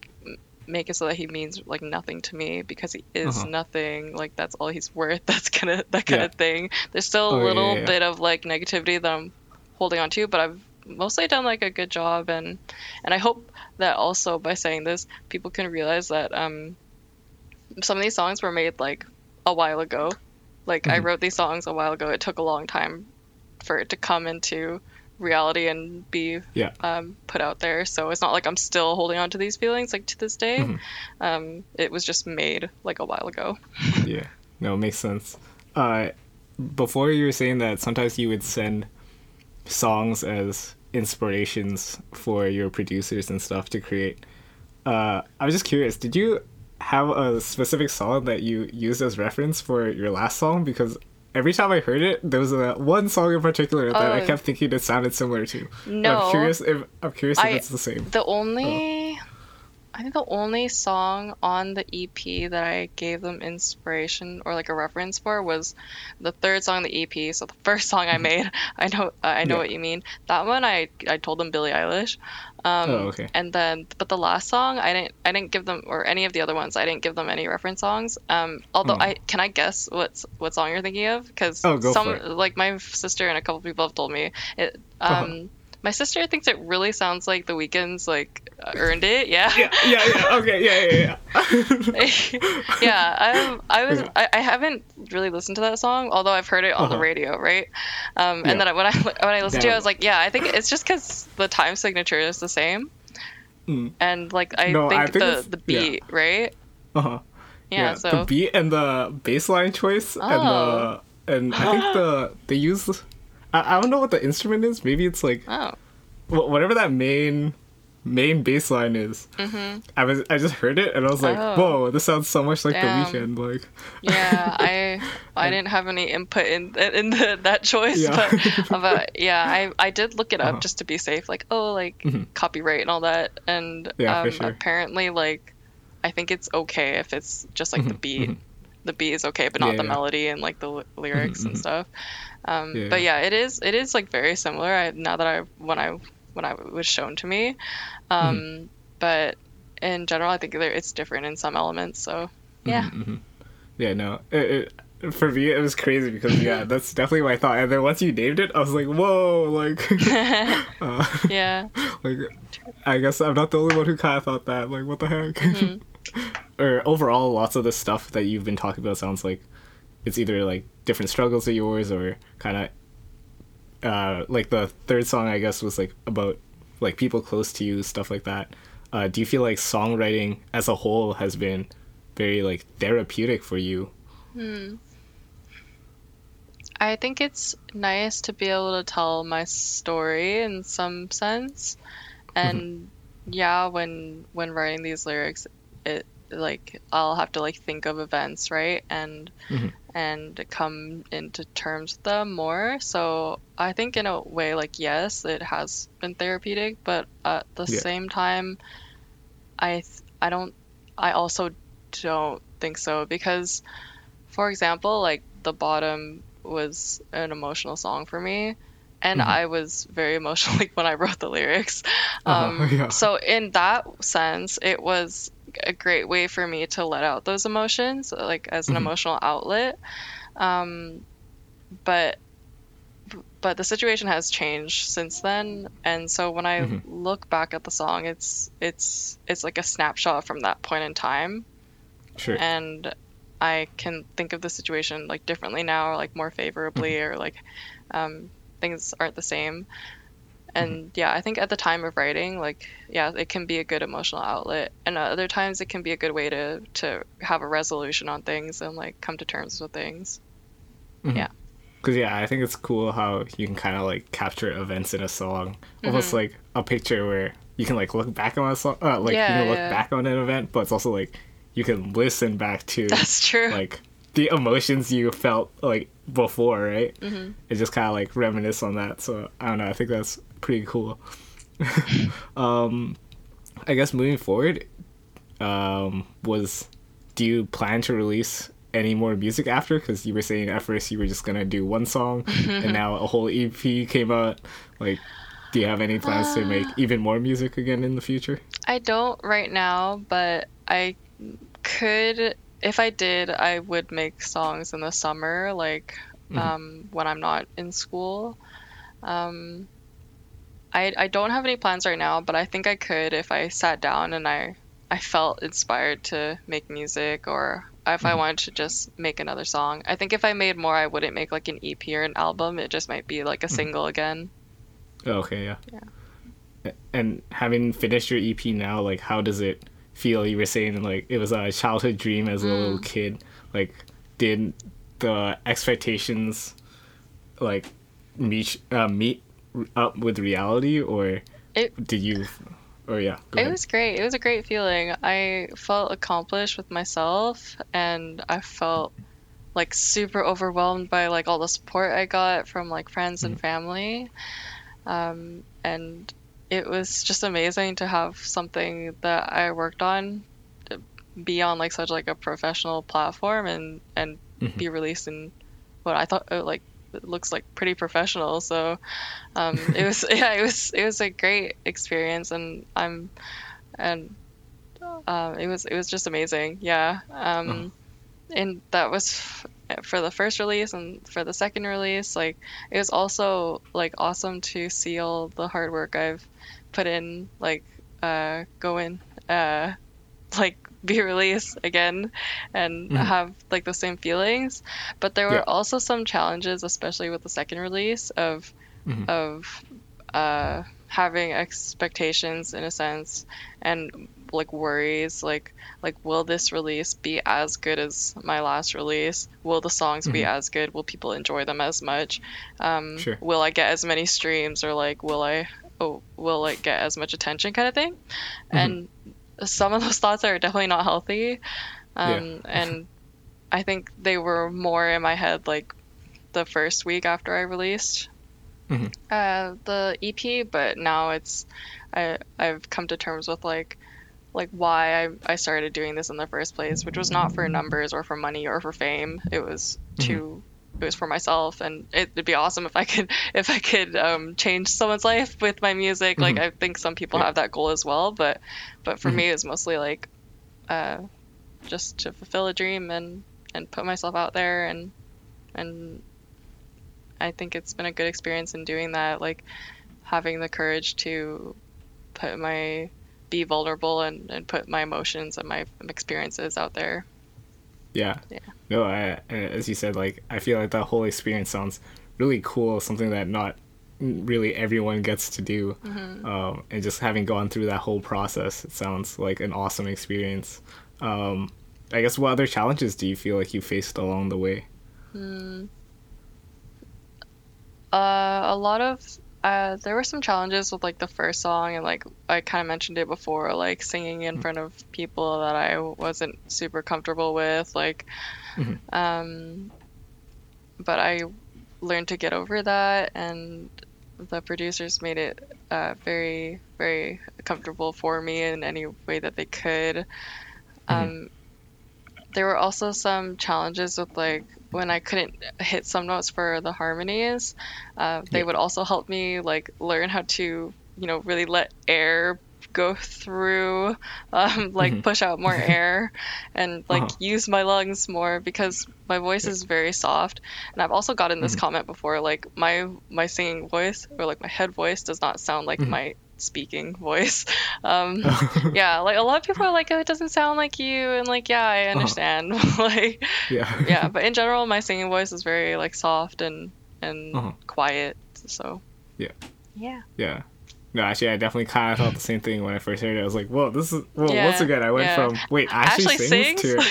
make it so that he means like nothing to me because he is Uh-huh. nothing like that's all he's worth [laughs] that's kind of that kind Yeah. of thing there's still Oh, a yeah, little yeah, yeah. bit of like negativity that i'm holding on to but i've mostly done like a good job and and i hope that also by saying this people can realize that um some of these songs were made like a while ago like i Mhm. wrote these songs a while ago it took a long time for it to come into reality and be Yeah. um, put out there. So it's not like I'm still holding on to these feelings like to this day. Mhm. Um, it was just made like a while ago. [laughs] yeah. No, it makes sense. Uh, before you were saying that sometimes you would send songs as inspirations for your producers and stuff to create. Uh, I was just curious. Did you have a specific song that you used as reference for your last song? Because every time I heard it, there was a one song in particular that I Oh. kept thinking it sounded similar to. No. I'm curious if I'm curious if I- it's the same. The only, I think the only song on the EP that I gave them inspiration or like a reference for was the third song on the EP. So the [laughs] first song I made, I know, uh, I know Yeah. what you mean. That one, I I told them Billie Eilish. Um, Oh, okay. And then, but the last song, I didn't, I didn't give them, or any of the other ones, I didn't give them any reference songs. Um, although Oh. I can I guess what's what song you're thinking of? Because Oh, some like my sister and a couple people have told me it. Um, Uh-huh. My sister thinks it really sounds like The Weeknd's like uh, earned it. Yeah. yeah, yeah, yeah. Okay, yeah, yeah, yeah. [laughs] yeah, I, I was Yeah. I, I haven't really listened to that song, although I've heard it on the Uh-huh. radio, right? Um, Yeah. and then when I when I listened to it, I was like, yeah, I think it's just because the time signature is the same, Mm. and like I No, think, I think the the yeah. beat, right? Uh-huh. Yeah, the so beat and the bass line choice Oh. and the and I think the they use I, I don't know what the instrument is. Maybe it's like oh, whatever that main main bass line is. hmm I was I just heard it and I was like, Oh. whoa, this sounds so much like Damn. the Weeknd. Like yeah, I [laughs] I didn't have any input in in the, that choice, Yeah. but but yeah, I I did look it up Uh-huh. just to be safe, like oh like Mhm. copyright and all that, and Yeah, um, sure. apparently like I think it's okay if it's just like the Mhm, beat. mhm. The beat is okay, but not Yeah, the melody and like the ly- lyrics and mhm. stuff. Um, Yeah, but yeah. yeah, it is it is like very similar. I, now that I when I when I was shown to me, um, Mm-hmm. but in general, I think it's different in some elements. So yeah. Mhm, mhm. yeah, no. It, it, for me, it was crazy because yeah, [laughs] that's definitely my thought. And then once you named it, I was like, whoa, like, [laughs] [laughs] uh, yeah. like I guess I'm not the only one who kind of thought that. Like, what the heck? Mm-hmm. or overall, lots of the stuff that you've been talking about sounds like it's either like different struggles of yours or kind of uh, like the third song. I guess was like about like people close to you, stuff like that. Uh, do you feel like songwriting as a whole has been very like therapeutic for you? hmm. I think it's nice to be able to tell my story in some sense. And yeah, when when writing these lyrics, it like I'll have to like think of events, right? And Mhm. And come into terms with them more. So I think in a way like yes, it has been therapeutic, but at the Yeah. same time I th- I don't I also don't think so because for example, like the bottom was an emotional song for me and Mhm. I was very emotional [laughs] like when I wrote the lyrics. Uh-huh, Um, [laughs] yeah. So in that sense, it was a great way for me to let out those emotions, like as an Mhm. emotional outlet. Um, but but the situation has changed since then, and so when I Mhm. look back at the song, it's it's it's like a snapshot from that point in time Sure. and I can think of the situation like differently now or like more favorably or like um, things aren't the same. And yeah, I think at the time of writing, like yeah, it can be a good emotional outlet, and other times it can be a good way to to have a resolution on things and like come to terms with things. Yeah. Because yeah, I think it's cool how you can kind of like capture events in a song, almost like a picture where you can like look back on a song, uh, like Yeah, you can look yeah. back on an event, but it's also like you can listen back to That's true. like the emotions you felt like before, right? Mhm. It just kind of like reminisce on that. So I don't know. I think that's pretty cool. [laughs] um, I guess moving forward, um, was do you plan to release any more music after? Because you were saying at first you were just gonna do one song, and now a whole EP came out. Like, do you have any plans to make even more music again in the future? I don't right now, but I could if I did, I would make songs in the summer, like Mhm. um, when I'm not in school. Um, I I don't have any plans right now, but I think I could if I sat down and I I felt inspired to make music or if I Mhm. wanted to just make another song. I think if I made more, I wouldn't make like an EP or an album. It just might be like a single again. Oh, okay, yeah. Yeah. And having finished your EP now, like, how does it feel? You were saying like it was a childhood dream as a Mm. little kid. Like, did the expectations like meet uh, meet up with reality, or It- did you? Or yeah, It ahead. was great. It was a great feeling. I felt accomplished with myself and I felt like super overwhelmed by like all the support I got from like friends and family. Um, and it was just amazing to have something that I worked on be on like such like a professional platform and and Mhm. be released in what I thought uh, like it looks like pretty professional. So um, it was [laughs] yeah it was it was a great experience and I'm and uh, it was it was just amazing. Yeah. Um, Uh-huh. and that was f- for the first release and for the second release like it was also like awesome to see all the hard work I've put in like uh go in uh like [laughs] be released again and Mhm. have like the same feelings but there were Yeah. also some challenges especially with the second release of Mhm. of uh having expectations in a sense and like worries like like will this release be as good as my last release will the songs be Mhm. as good will people enjoy them as much um Sure. will i get as many streams or like will i oh will it get as much attention kind of thing Mm-hmm. and some of those thoughts are definitely not healthy um and i think they were more in my head like the first week after i released Mhm. uh, the EP, but now it's I I've come to terms with like like why I, I started doing this in the first place, which was not for numbers or for money or for fame. It was to it was for myself, and it'd be awesome if I could [laughs] if I could um, change someone's life with my music. Like Mhm. I think some people Yeah. have that goal as well, but but for Mhm. me, it's mostly like uh, just to fulfill a dream and and put myself out there and and I think it's been a good experience in doing that, like having the courage to put my be vulnerable and, and put my emotions and my experiences out there. Yeah. Yeah. No, I, as you said, like I feel like that whole experience sounds really cool. Something that not really everyone gets to do. Mm-hmm. Um, and just having gone through that whole process, it sounds like an awesome experience. Um, I guess what other challenges do you feel like you faced along the way? Uh, a lot of uh, there were some challenges with like the first song and like I kind of mentioned it before, like singing in front of people that I wasn't super comfortable with, like, Mhm. um, but I learned to get over that, and the producers made it uh, very, very comfortable for me in any way that they could. Um, there were also some challenges with like when I couldn't hit some notes for the harmonies. Uh, they Yeah. would also help me like learn how to you know really let air go through, um, [laughs] like Mhm. push out more [laughs] air, and like Uh-huh. use my lungs more because my voice is very soft. And I've also gotten this Mhm. comment before, like my my singing voice or like my head voice does not sound like Mhm. my speaking voice. [laughs] Um, [laughs] yeah, like a lot of people are like, oh, it doesn't sound like you, and like, yeah, I understand. [laughs] like, yeah. yeah, but in general, my singing voice is very like soft and and Uh-huh. quiet. So Yeah. yeah, Yeah. No, actually, I definitely kind of thought the same thing when I first heard it. I was like, "Whoa, this is." Well, Yeah, once again, I went yeah. from wait, Ashley, Ashley sings, sings.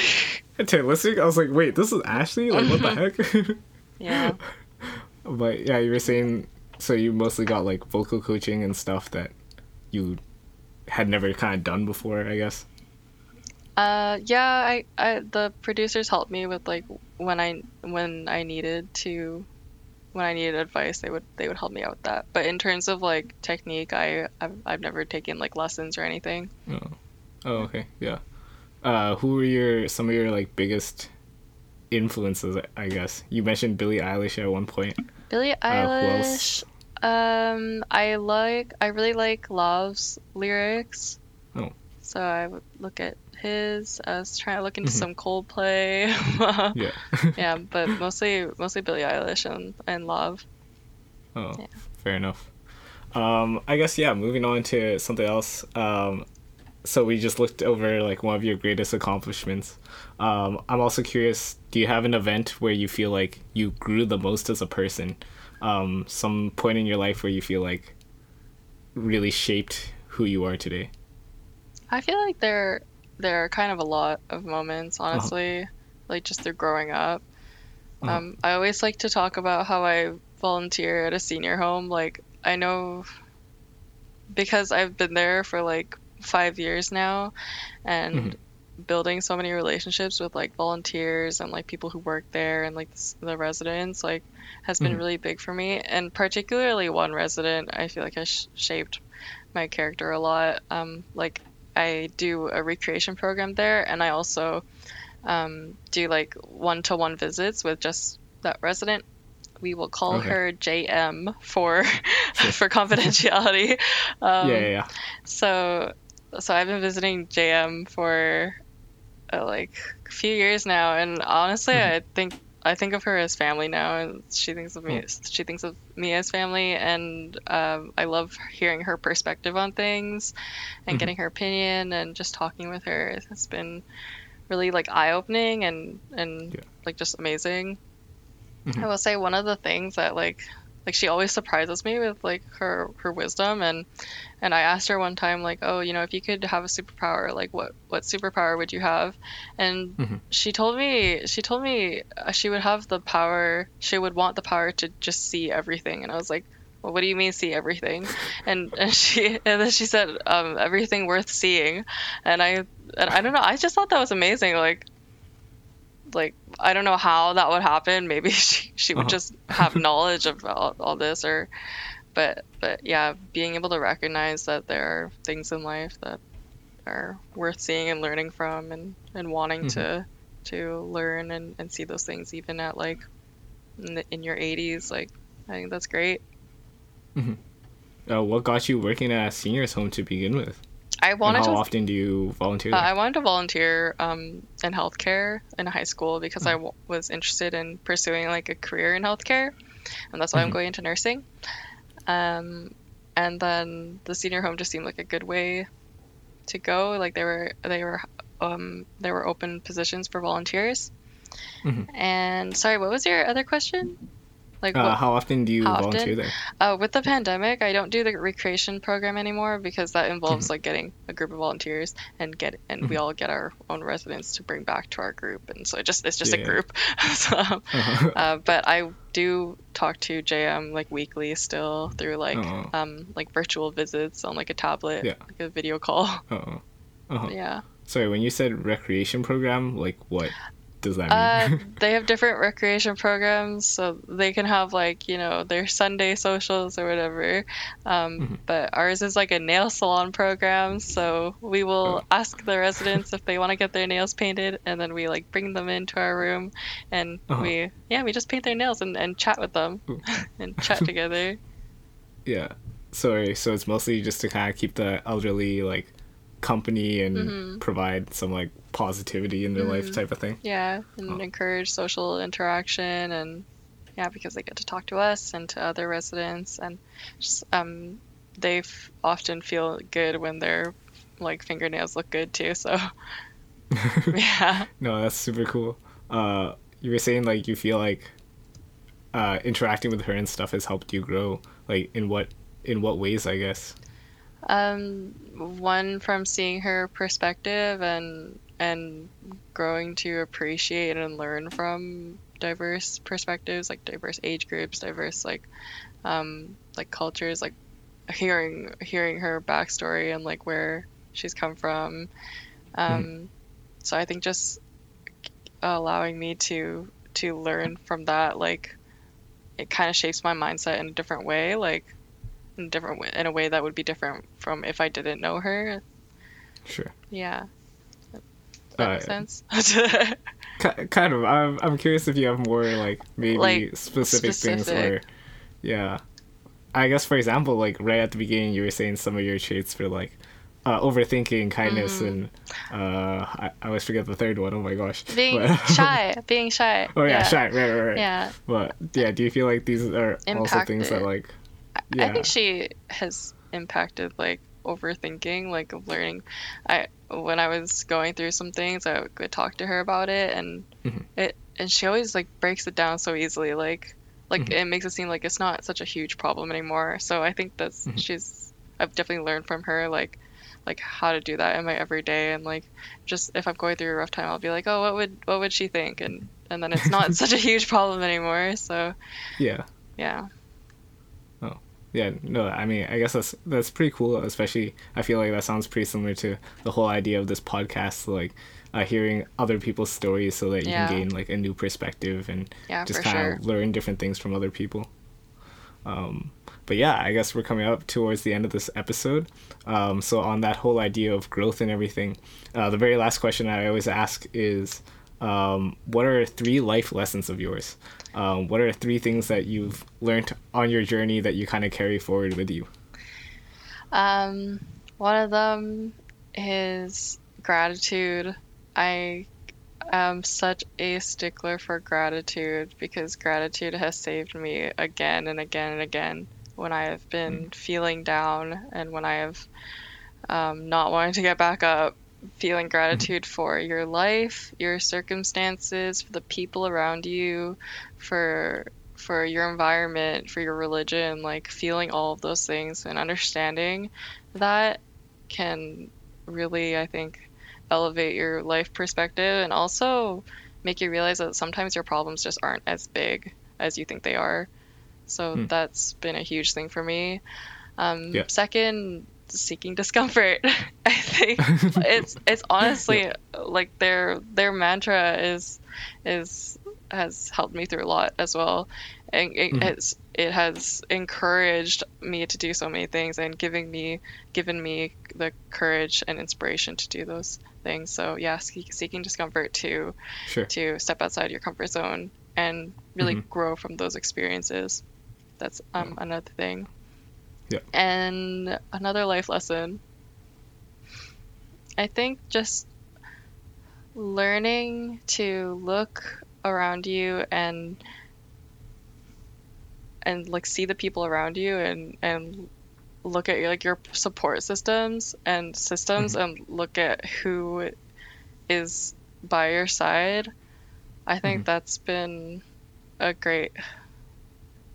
to to listening. I was like, "Wait, this is Ashley? Like, what the heck?" yeah, but yeah, you were saying so you mostly got like vocal coaching and stuff that you had never kind of done before, I guess. uh, yeah. I, I the producers helped me with like when I when I needed to when I needed advice, they would they would help me out with that. But in terms of like technique, I I've, I've never taken like lessons or anything. Oh, oh okay, yeah. Uh, who were your some of your like biggest influences? I guess you mentioned Billie Eilish at one point. Billie Uh? Eilish. Um, I like. I really like Lauv's lyrics. Oh. So I would look at his. I was trying to look into Mhm. some Coldplay. [laughs] Yeah. [laughs] yeah, but mostly mostly Billie Eilish and and Love. Oh, Yeah. fair enough. Um, I guess yeah. Moving on to something else. Um, so we just looked over like one of your greatest accomplishments. Um, I'm also curious. Do you have an event where you feel like you grew the most as a person? Um, some point in your life where you feel like really shaped who you are today? I feel like there there are kind of a lot of moments, Uh-huh. honestly, like just through growing up. Uh-huh. Um, I always like to talk about how I volunteer at a senior home. Like I know because I've been there for like five years now, and Mhm. Building so many relationships with like volunteers and like people who work there and like the residents like has been Mhm. really big for me and particularly one resident i feel like has sh- shaped my character a lot um, like i do a recreation program there and i also um, do like one-to-one visits with just that resident we will call Okay. her jm for [laughs] [laughs] for confidentiality [laughs] um, yeah, yeah, yeah. so so I've been visiting JM for uh, like a few years now, and honestly, Mhm. I think I think of her as family now, and she thinks of me. Hmm. She thinks of me as family, and um, I love hearing her perspective on things, and Mhm. getting her opinion, and just talking with her It's been really like eye opening and and Yeah. like just amazing. Mhm. I will say one of the things that like like she always surprises me with like her her wisdom and and I asked her one time like oh you know if you could have a superpower like what what superpower would you have? And Mhm. she told me she told me uh, she would have the power she would want the power to just see everything and I was like well, what do you mean see everything? And, [laughs] and she and then she said um, everything worth seeing. And I and I don't know I just thought that was amazing like like I don't know how that would happen. [laughs] Maybe she, she would Uh-huh. just have knowledge of all, all this, or but but yeah, being able to recognize that there are things in life that are worth seeing and learning from, and and wanting to to learn and, and see those things even at like in, the, in your 80s. Like I think that's great. Uh, what got you working at a seniors home to begin with? I And wanted how to often do you volunteer? Uh. I wanted to volunteer um, in healthcare in high school because I Mm-hmm. w- was interested in pursuing like a career in healthcare, and that's why I'm Mhm. going into nursing. Um, and then the senior home just seemed like a good way to go. Like they were they were um, there were open positions for volunteers. Mhm. And sorry, what was your other question? Like uh, what, how often do you volunteer often? there? uh, with the pandemic, I don't do the recreation program anymore because that involves Mhm. like getting a group of volunteers and get and we Mhm. all get our own residents to bring back to our group, and so it just it's just a group. [laughs] so, Uh-huh. uh, but I do talk to JM like weekly still through like Oh. um like virtual visits on like a tablet, Yeah. like a video call. Uh-oh. Uh-huh. yeah. Sorry, when you said recreation program, like what does that Uh, [laughs] they have different recreation programs, so they can have like you know their Sunday socials or whatever. Um, Mhm. But ours is like a nail salon program, so we will Oh. ask the residents if they want to get their nails painted, and then we like bring them into our room, and Uh-huh. we yeah we just paint their nails and, and chat with them [laughs] and chat together. [laughs] yeah. Sorry, so it's mostly just to kind of keep the elderly like company and Mhm. provide some like positivity in their life Mhm. type of thing. Yeah, and Oh. encourage social interaction and yeah, because they get to talk to us and to other residents and just um they f- often feel good when their like fingernails look good too. So [laughs] yeah. no, that's super cool. Uh, you were saying like you feel like uh, interacting with her and stuff has helped you grow. Like in what in what ways? I guess. Um, one from seeing her perspective and and growing to appreciate and learn from diverse perspectives, like diverse age groups, diverse like um, like cultures, like hearing hearing her backstory and like where she's come from. Um, So I think just allowing me to to learn from that, like it kind of shapes my mindset in a different way, like in different way, in a way that would be different from if I didn't know her. Sure. Yeah. Does that Uh, make sense? [laughs] Kind of. I'm I'm curious if you have more like maybe Like, specific, things specific. where, yeah. I guess for example, like right at the beginning, you were saying some of your traits for like uh, overthinking, kindness, Mm. and uh, I, I always forget the third one. Oh my gosh. being But- [laughs] shy, being shy. oh yeah, shy. Right, right, right. Yeah. But yeah, do you feel like these are also things that like? Yeah. I think she has impacted like overthinking, like of learning. I when I was going through some things, I would talk to her about it, and Mhm. it and she always like breaks it down so easily. Like like Mhm. it makes it seem like it's not such a huge problem anymore. So I think that's Mhm. she's I've definitely learned from her like like how to do that in my everyday and like just if I'm going through a rough time I'll be like oh what would what would she think and and then it's not [laughs] such a huge problem anymore so Yeah. yeah yeah. No, I mean, I guess that's that's pretty cool. Especially, I feel like that sounds pretty similar to the whole idea of this podcast, like uh, hearing other people's stories, so that you Yeah. can gain like a new perspective and Yeah, just kind sure. of learn different things from other people. Um, but yeah, I guess we're coming up towards the end of this episode. Um, so on that whole idea of growth and everything, uh, the very last question I always ask is, um, what are three life lessons of yours? Um, what are three things that you've learned on your journey that you kind of carry forward with you? Um, one of them is gratitude. I am such a stickler for gratitude because gratitude has saved me again and again and again when I have been feeling down and when I have um, not wanting to get back up. Feeling gratitude for your life, your circumstances, for the people around you, for for your environment, for your religion, like feeling all of those things and understanding that can really, I think, elevate your life perspective and also make you realize that sometimes your problems just aren't as big as you think they are. So Hmm. that's been a huge thing for me. Um, Yeah. Second, seeking discomfort. [laughs] I think it's it's [laughs] honestly like their their mantra is is has helped me through a lot as well, and it, Mhm. it's it has encouraged me to do so many things and giving me given me the courage and inspiration to do those things. So yeah, seek, seeking discomfort to Sure. to step outside your comfort zone and really Mhm. grow from those experiences. That's um, another thing. Yeah. And another life lesson. I think just learning to look around you and and like see the people around you and and look at your like your support systems and systems and look at who is by your side. I think Mhm. that's been a great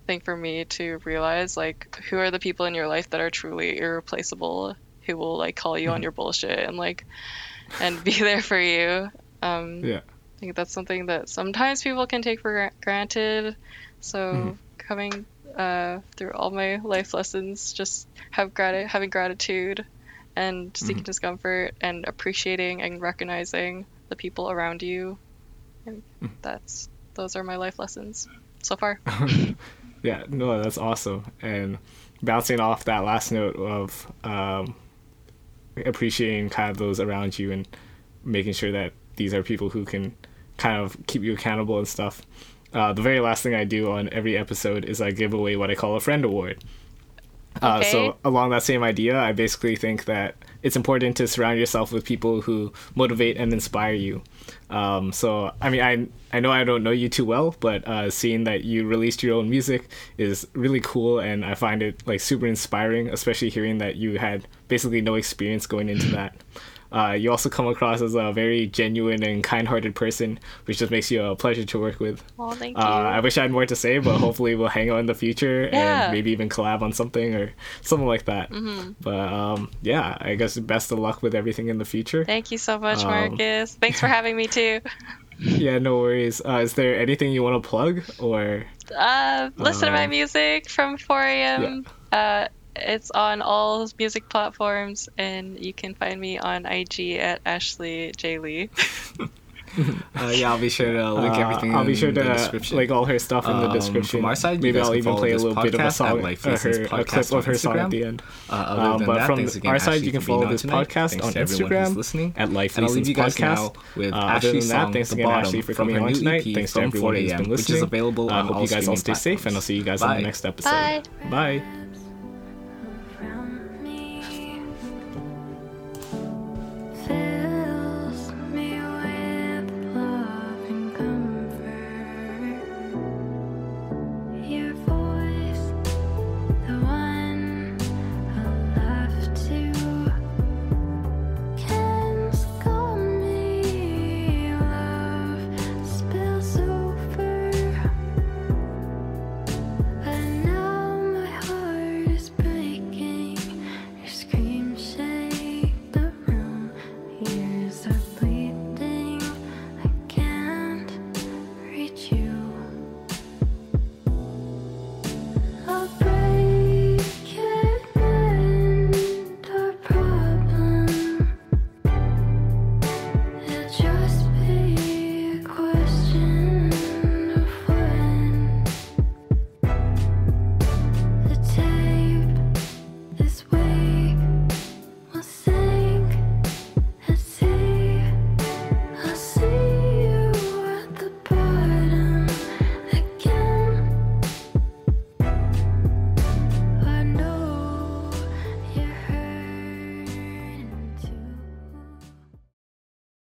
thing for me to realize like who are the people in your life that are truly irreplaceable who will like call you on Mhm. your bullshit and like and be [laughs] there for you um Yeah. I think that's something that sometimes people can take for granted. So Mhm. coming uh, through all my life lessons, just have grati- having gratitude and seeking Mhm. discomfort and appreciating and recognizing the people around you. And Mhm. that's those are my life lessons so far. [laughs] [laughs] yeah, no, that's awesome. And bouncing off that last note of um, appreciating kind of those around you and making sure that these are people who can kind of keep you accountable and stuff. Uh, the very last thing I do on every episode is I give away what I call a friend award. Uh, Okay. so along that same idea, I basically think that it's important to surround yourself with people who motivate and inspire you. Um, so I mean, I I know I don't know you too well, but uh, seeing that you released your own music is really cool, and I find it like super inspiring, especially hearing that you had basically no experience going into that. Uh, you also come across as a very genuine and kind-hearted person, which just makes you a pleasure to work with. Well, thank Uh, you. I wish I had more to say, but [laughs] hopefully we'll hang out in the future Yeah. and maybe even collab on something or something like that. Mm-hmm. But um, yeah, I guess best of luck with everything in the future. Thank you so much, Um, Marcus. Thanks for having me too. [laughs] [laughs] yeah, no worries. Uh, is there anything you want to plug or? Uh, listen to my Um, music from 4 a.m. Uh, it's on all music platforms, and you can find me on IG at Ashley J Lee. [laughs] Uh, yeah, I'll be sure to link Uh, everything I'll be in sure the to description. link all her stuff in the Um, description. from our side, maybe I'll even play a little bit of a song, at Life uh, her, a clip of her song at the end. Uh, other Um, but that, from again, our side, you can follow this tonight. podcast Thanks on to everyone who's Instagram listening. at Life and I'll leave you guys Podcast. now with Uh, other than that, song, thanks The again, Bottom, Ashley, for from coming her on new tonight. EP Thanks to from everyone 4 who's a.m., been which is available I hope you guys all stay safe, and I'll see you guys in the next episode. Bye. Bye.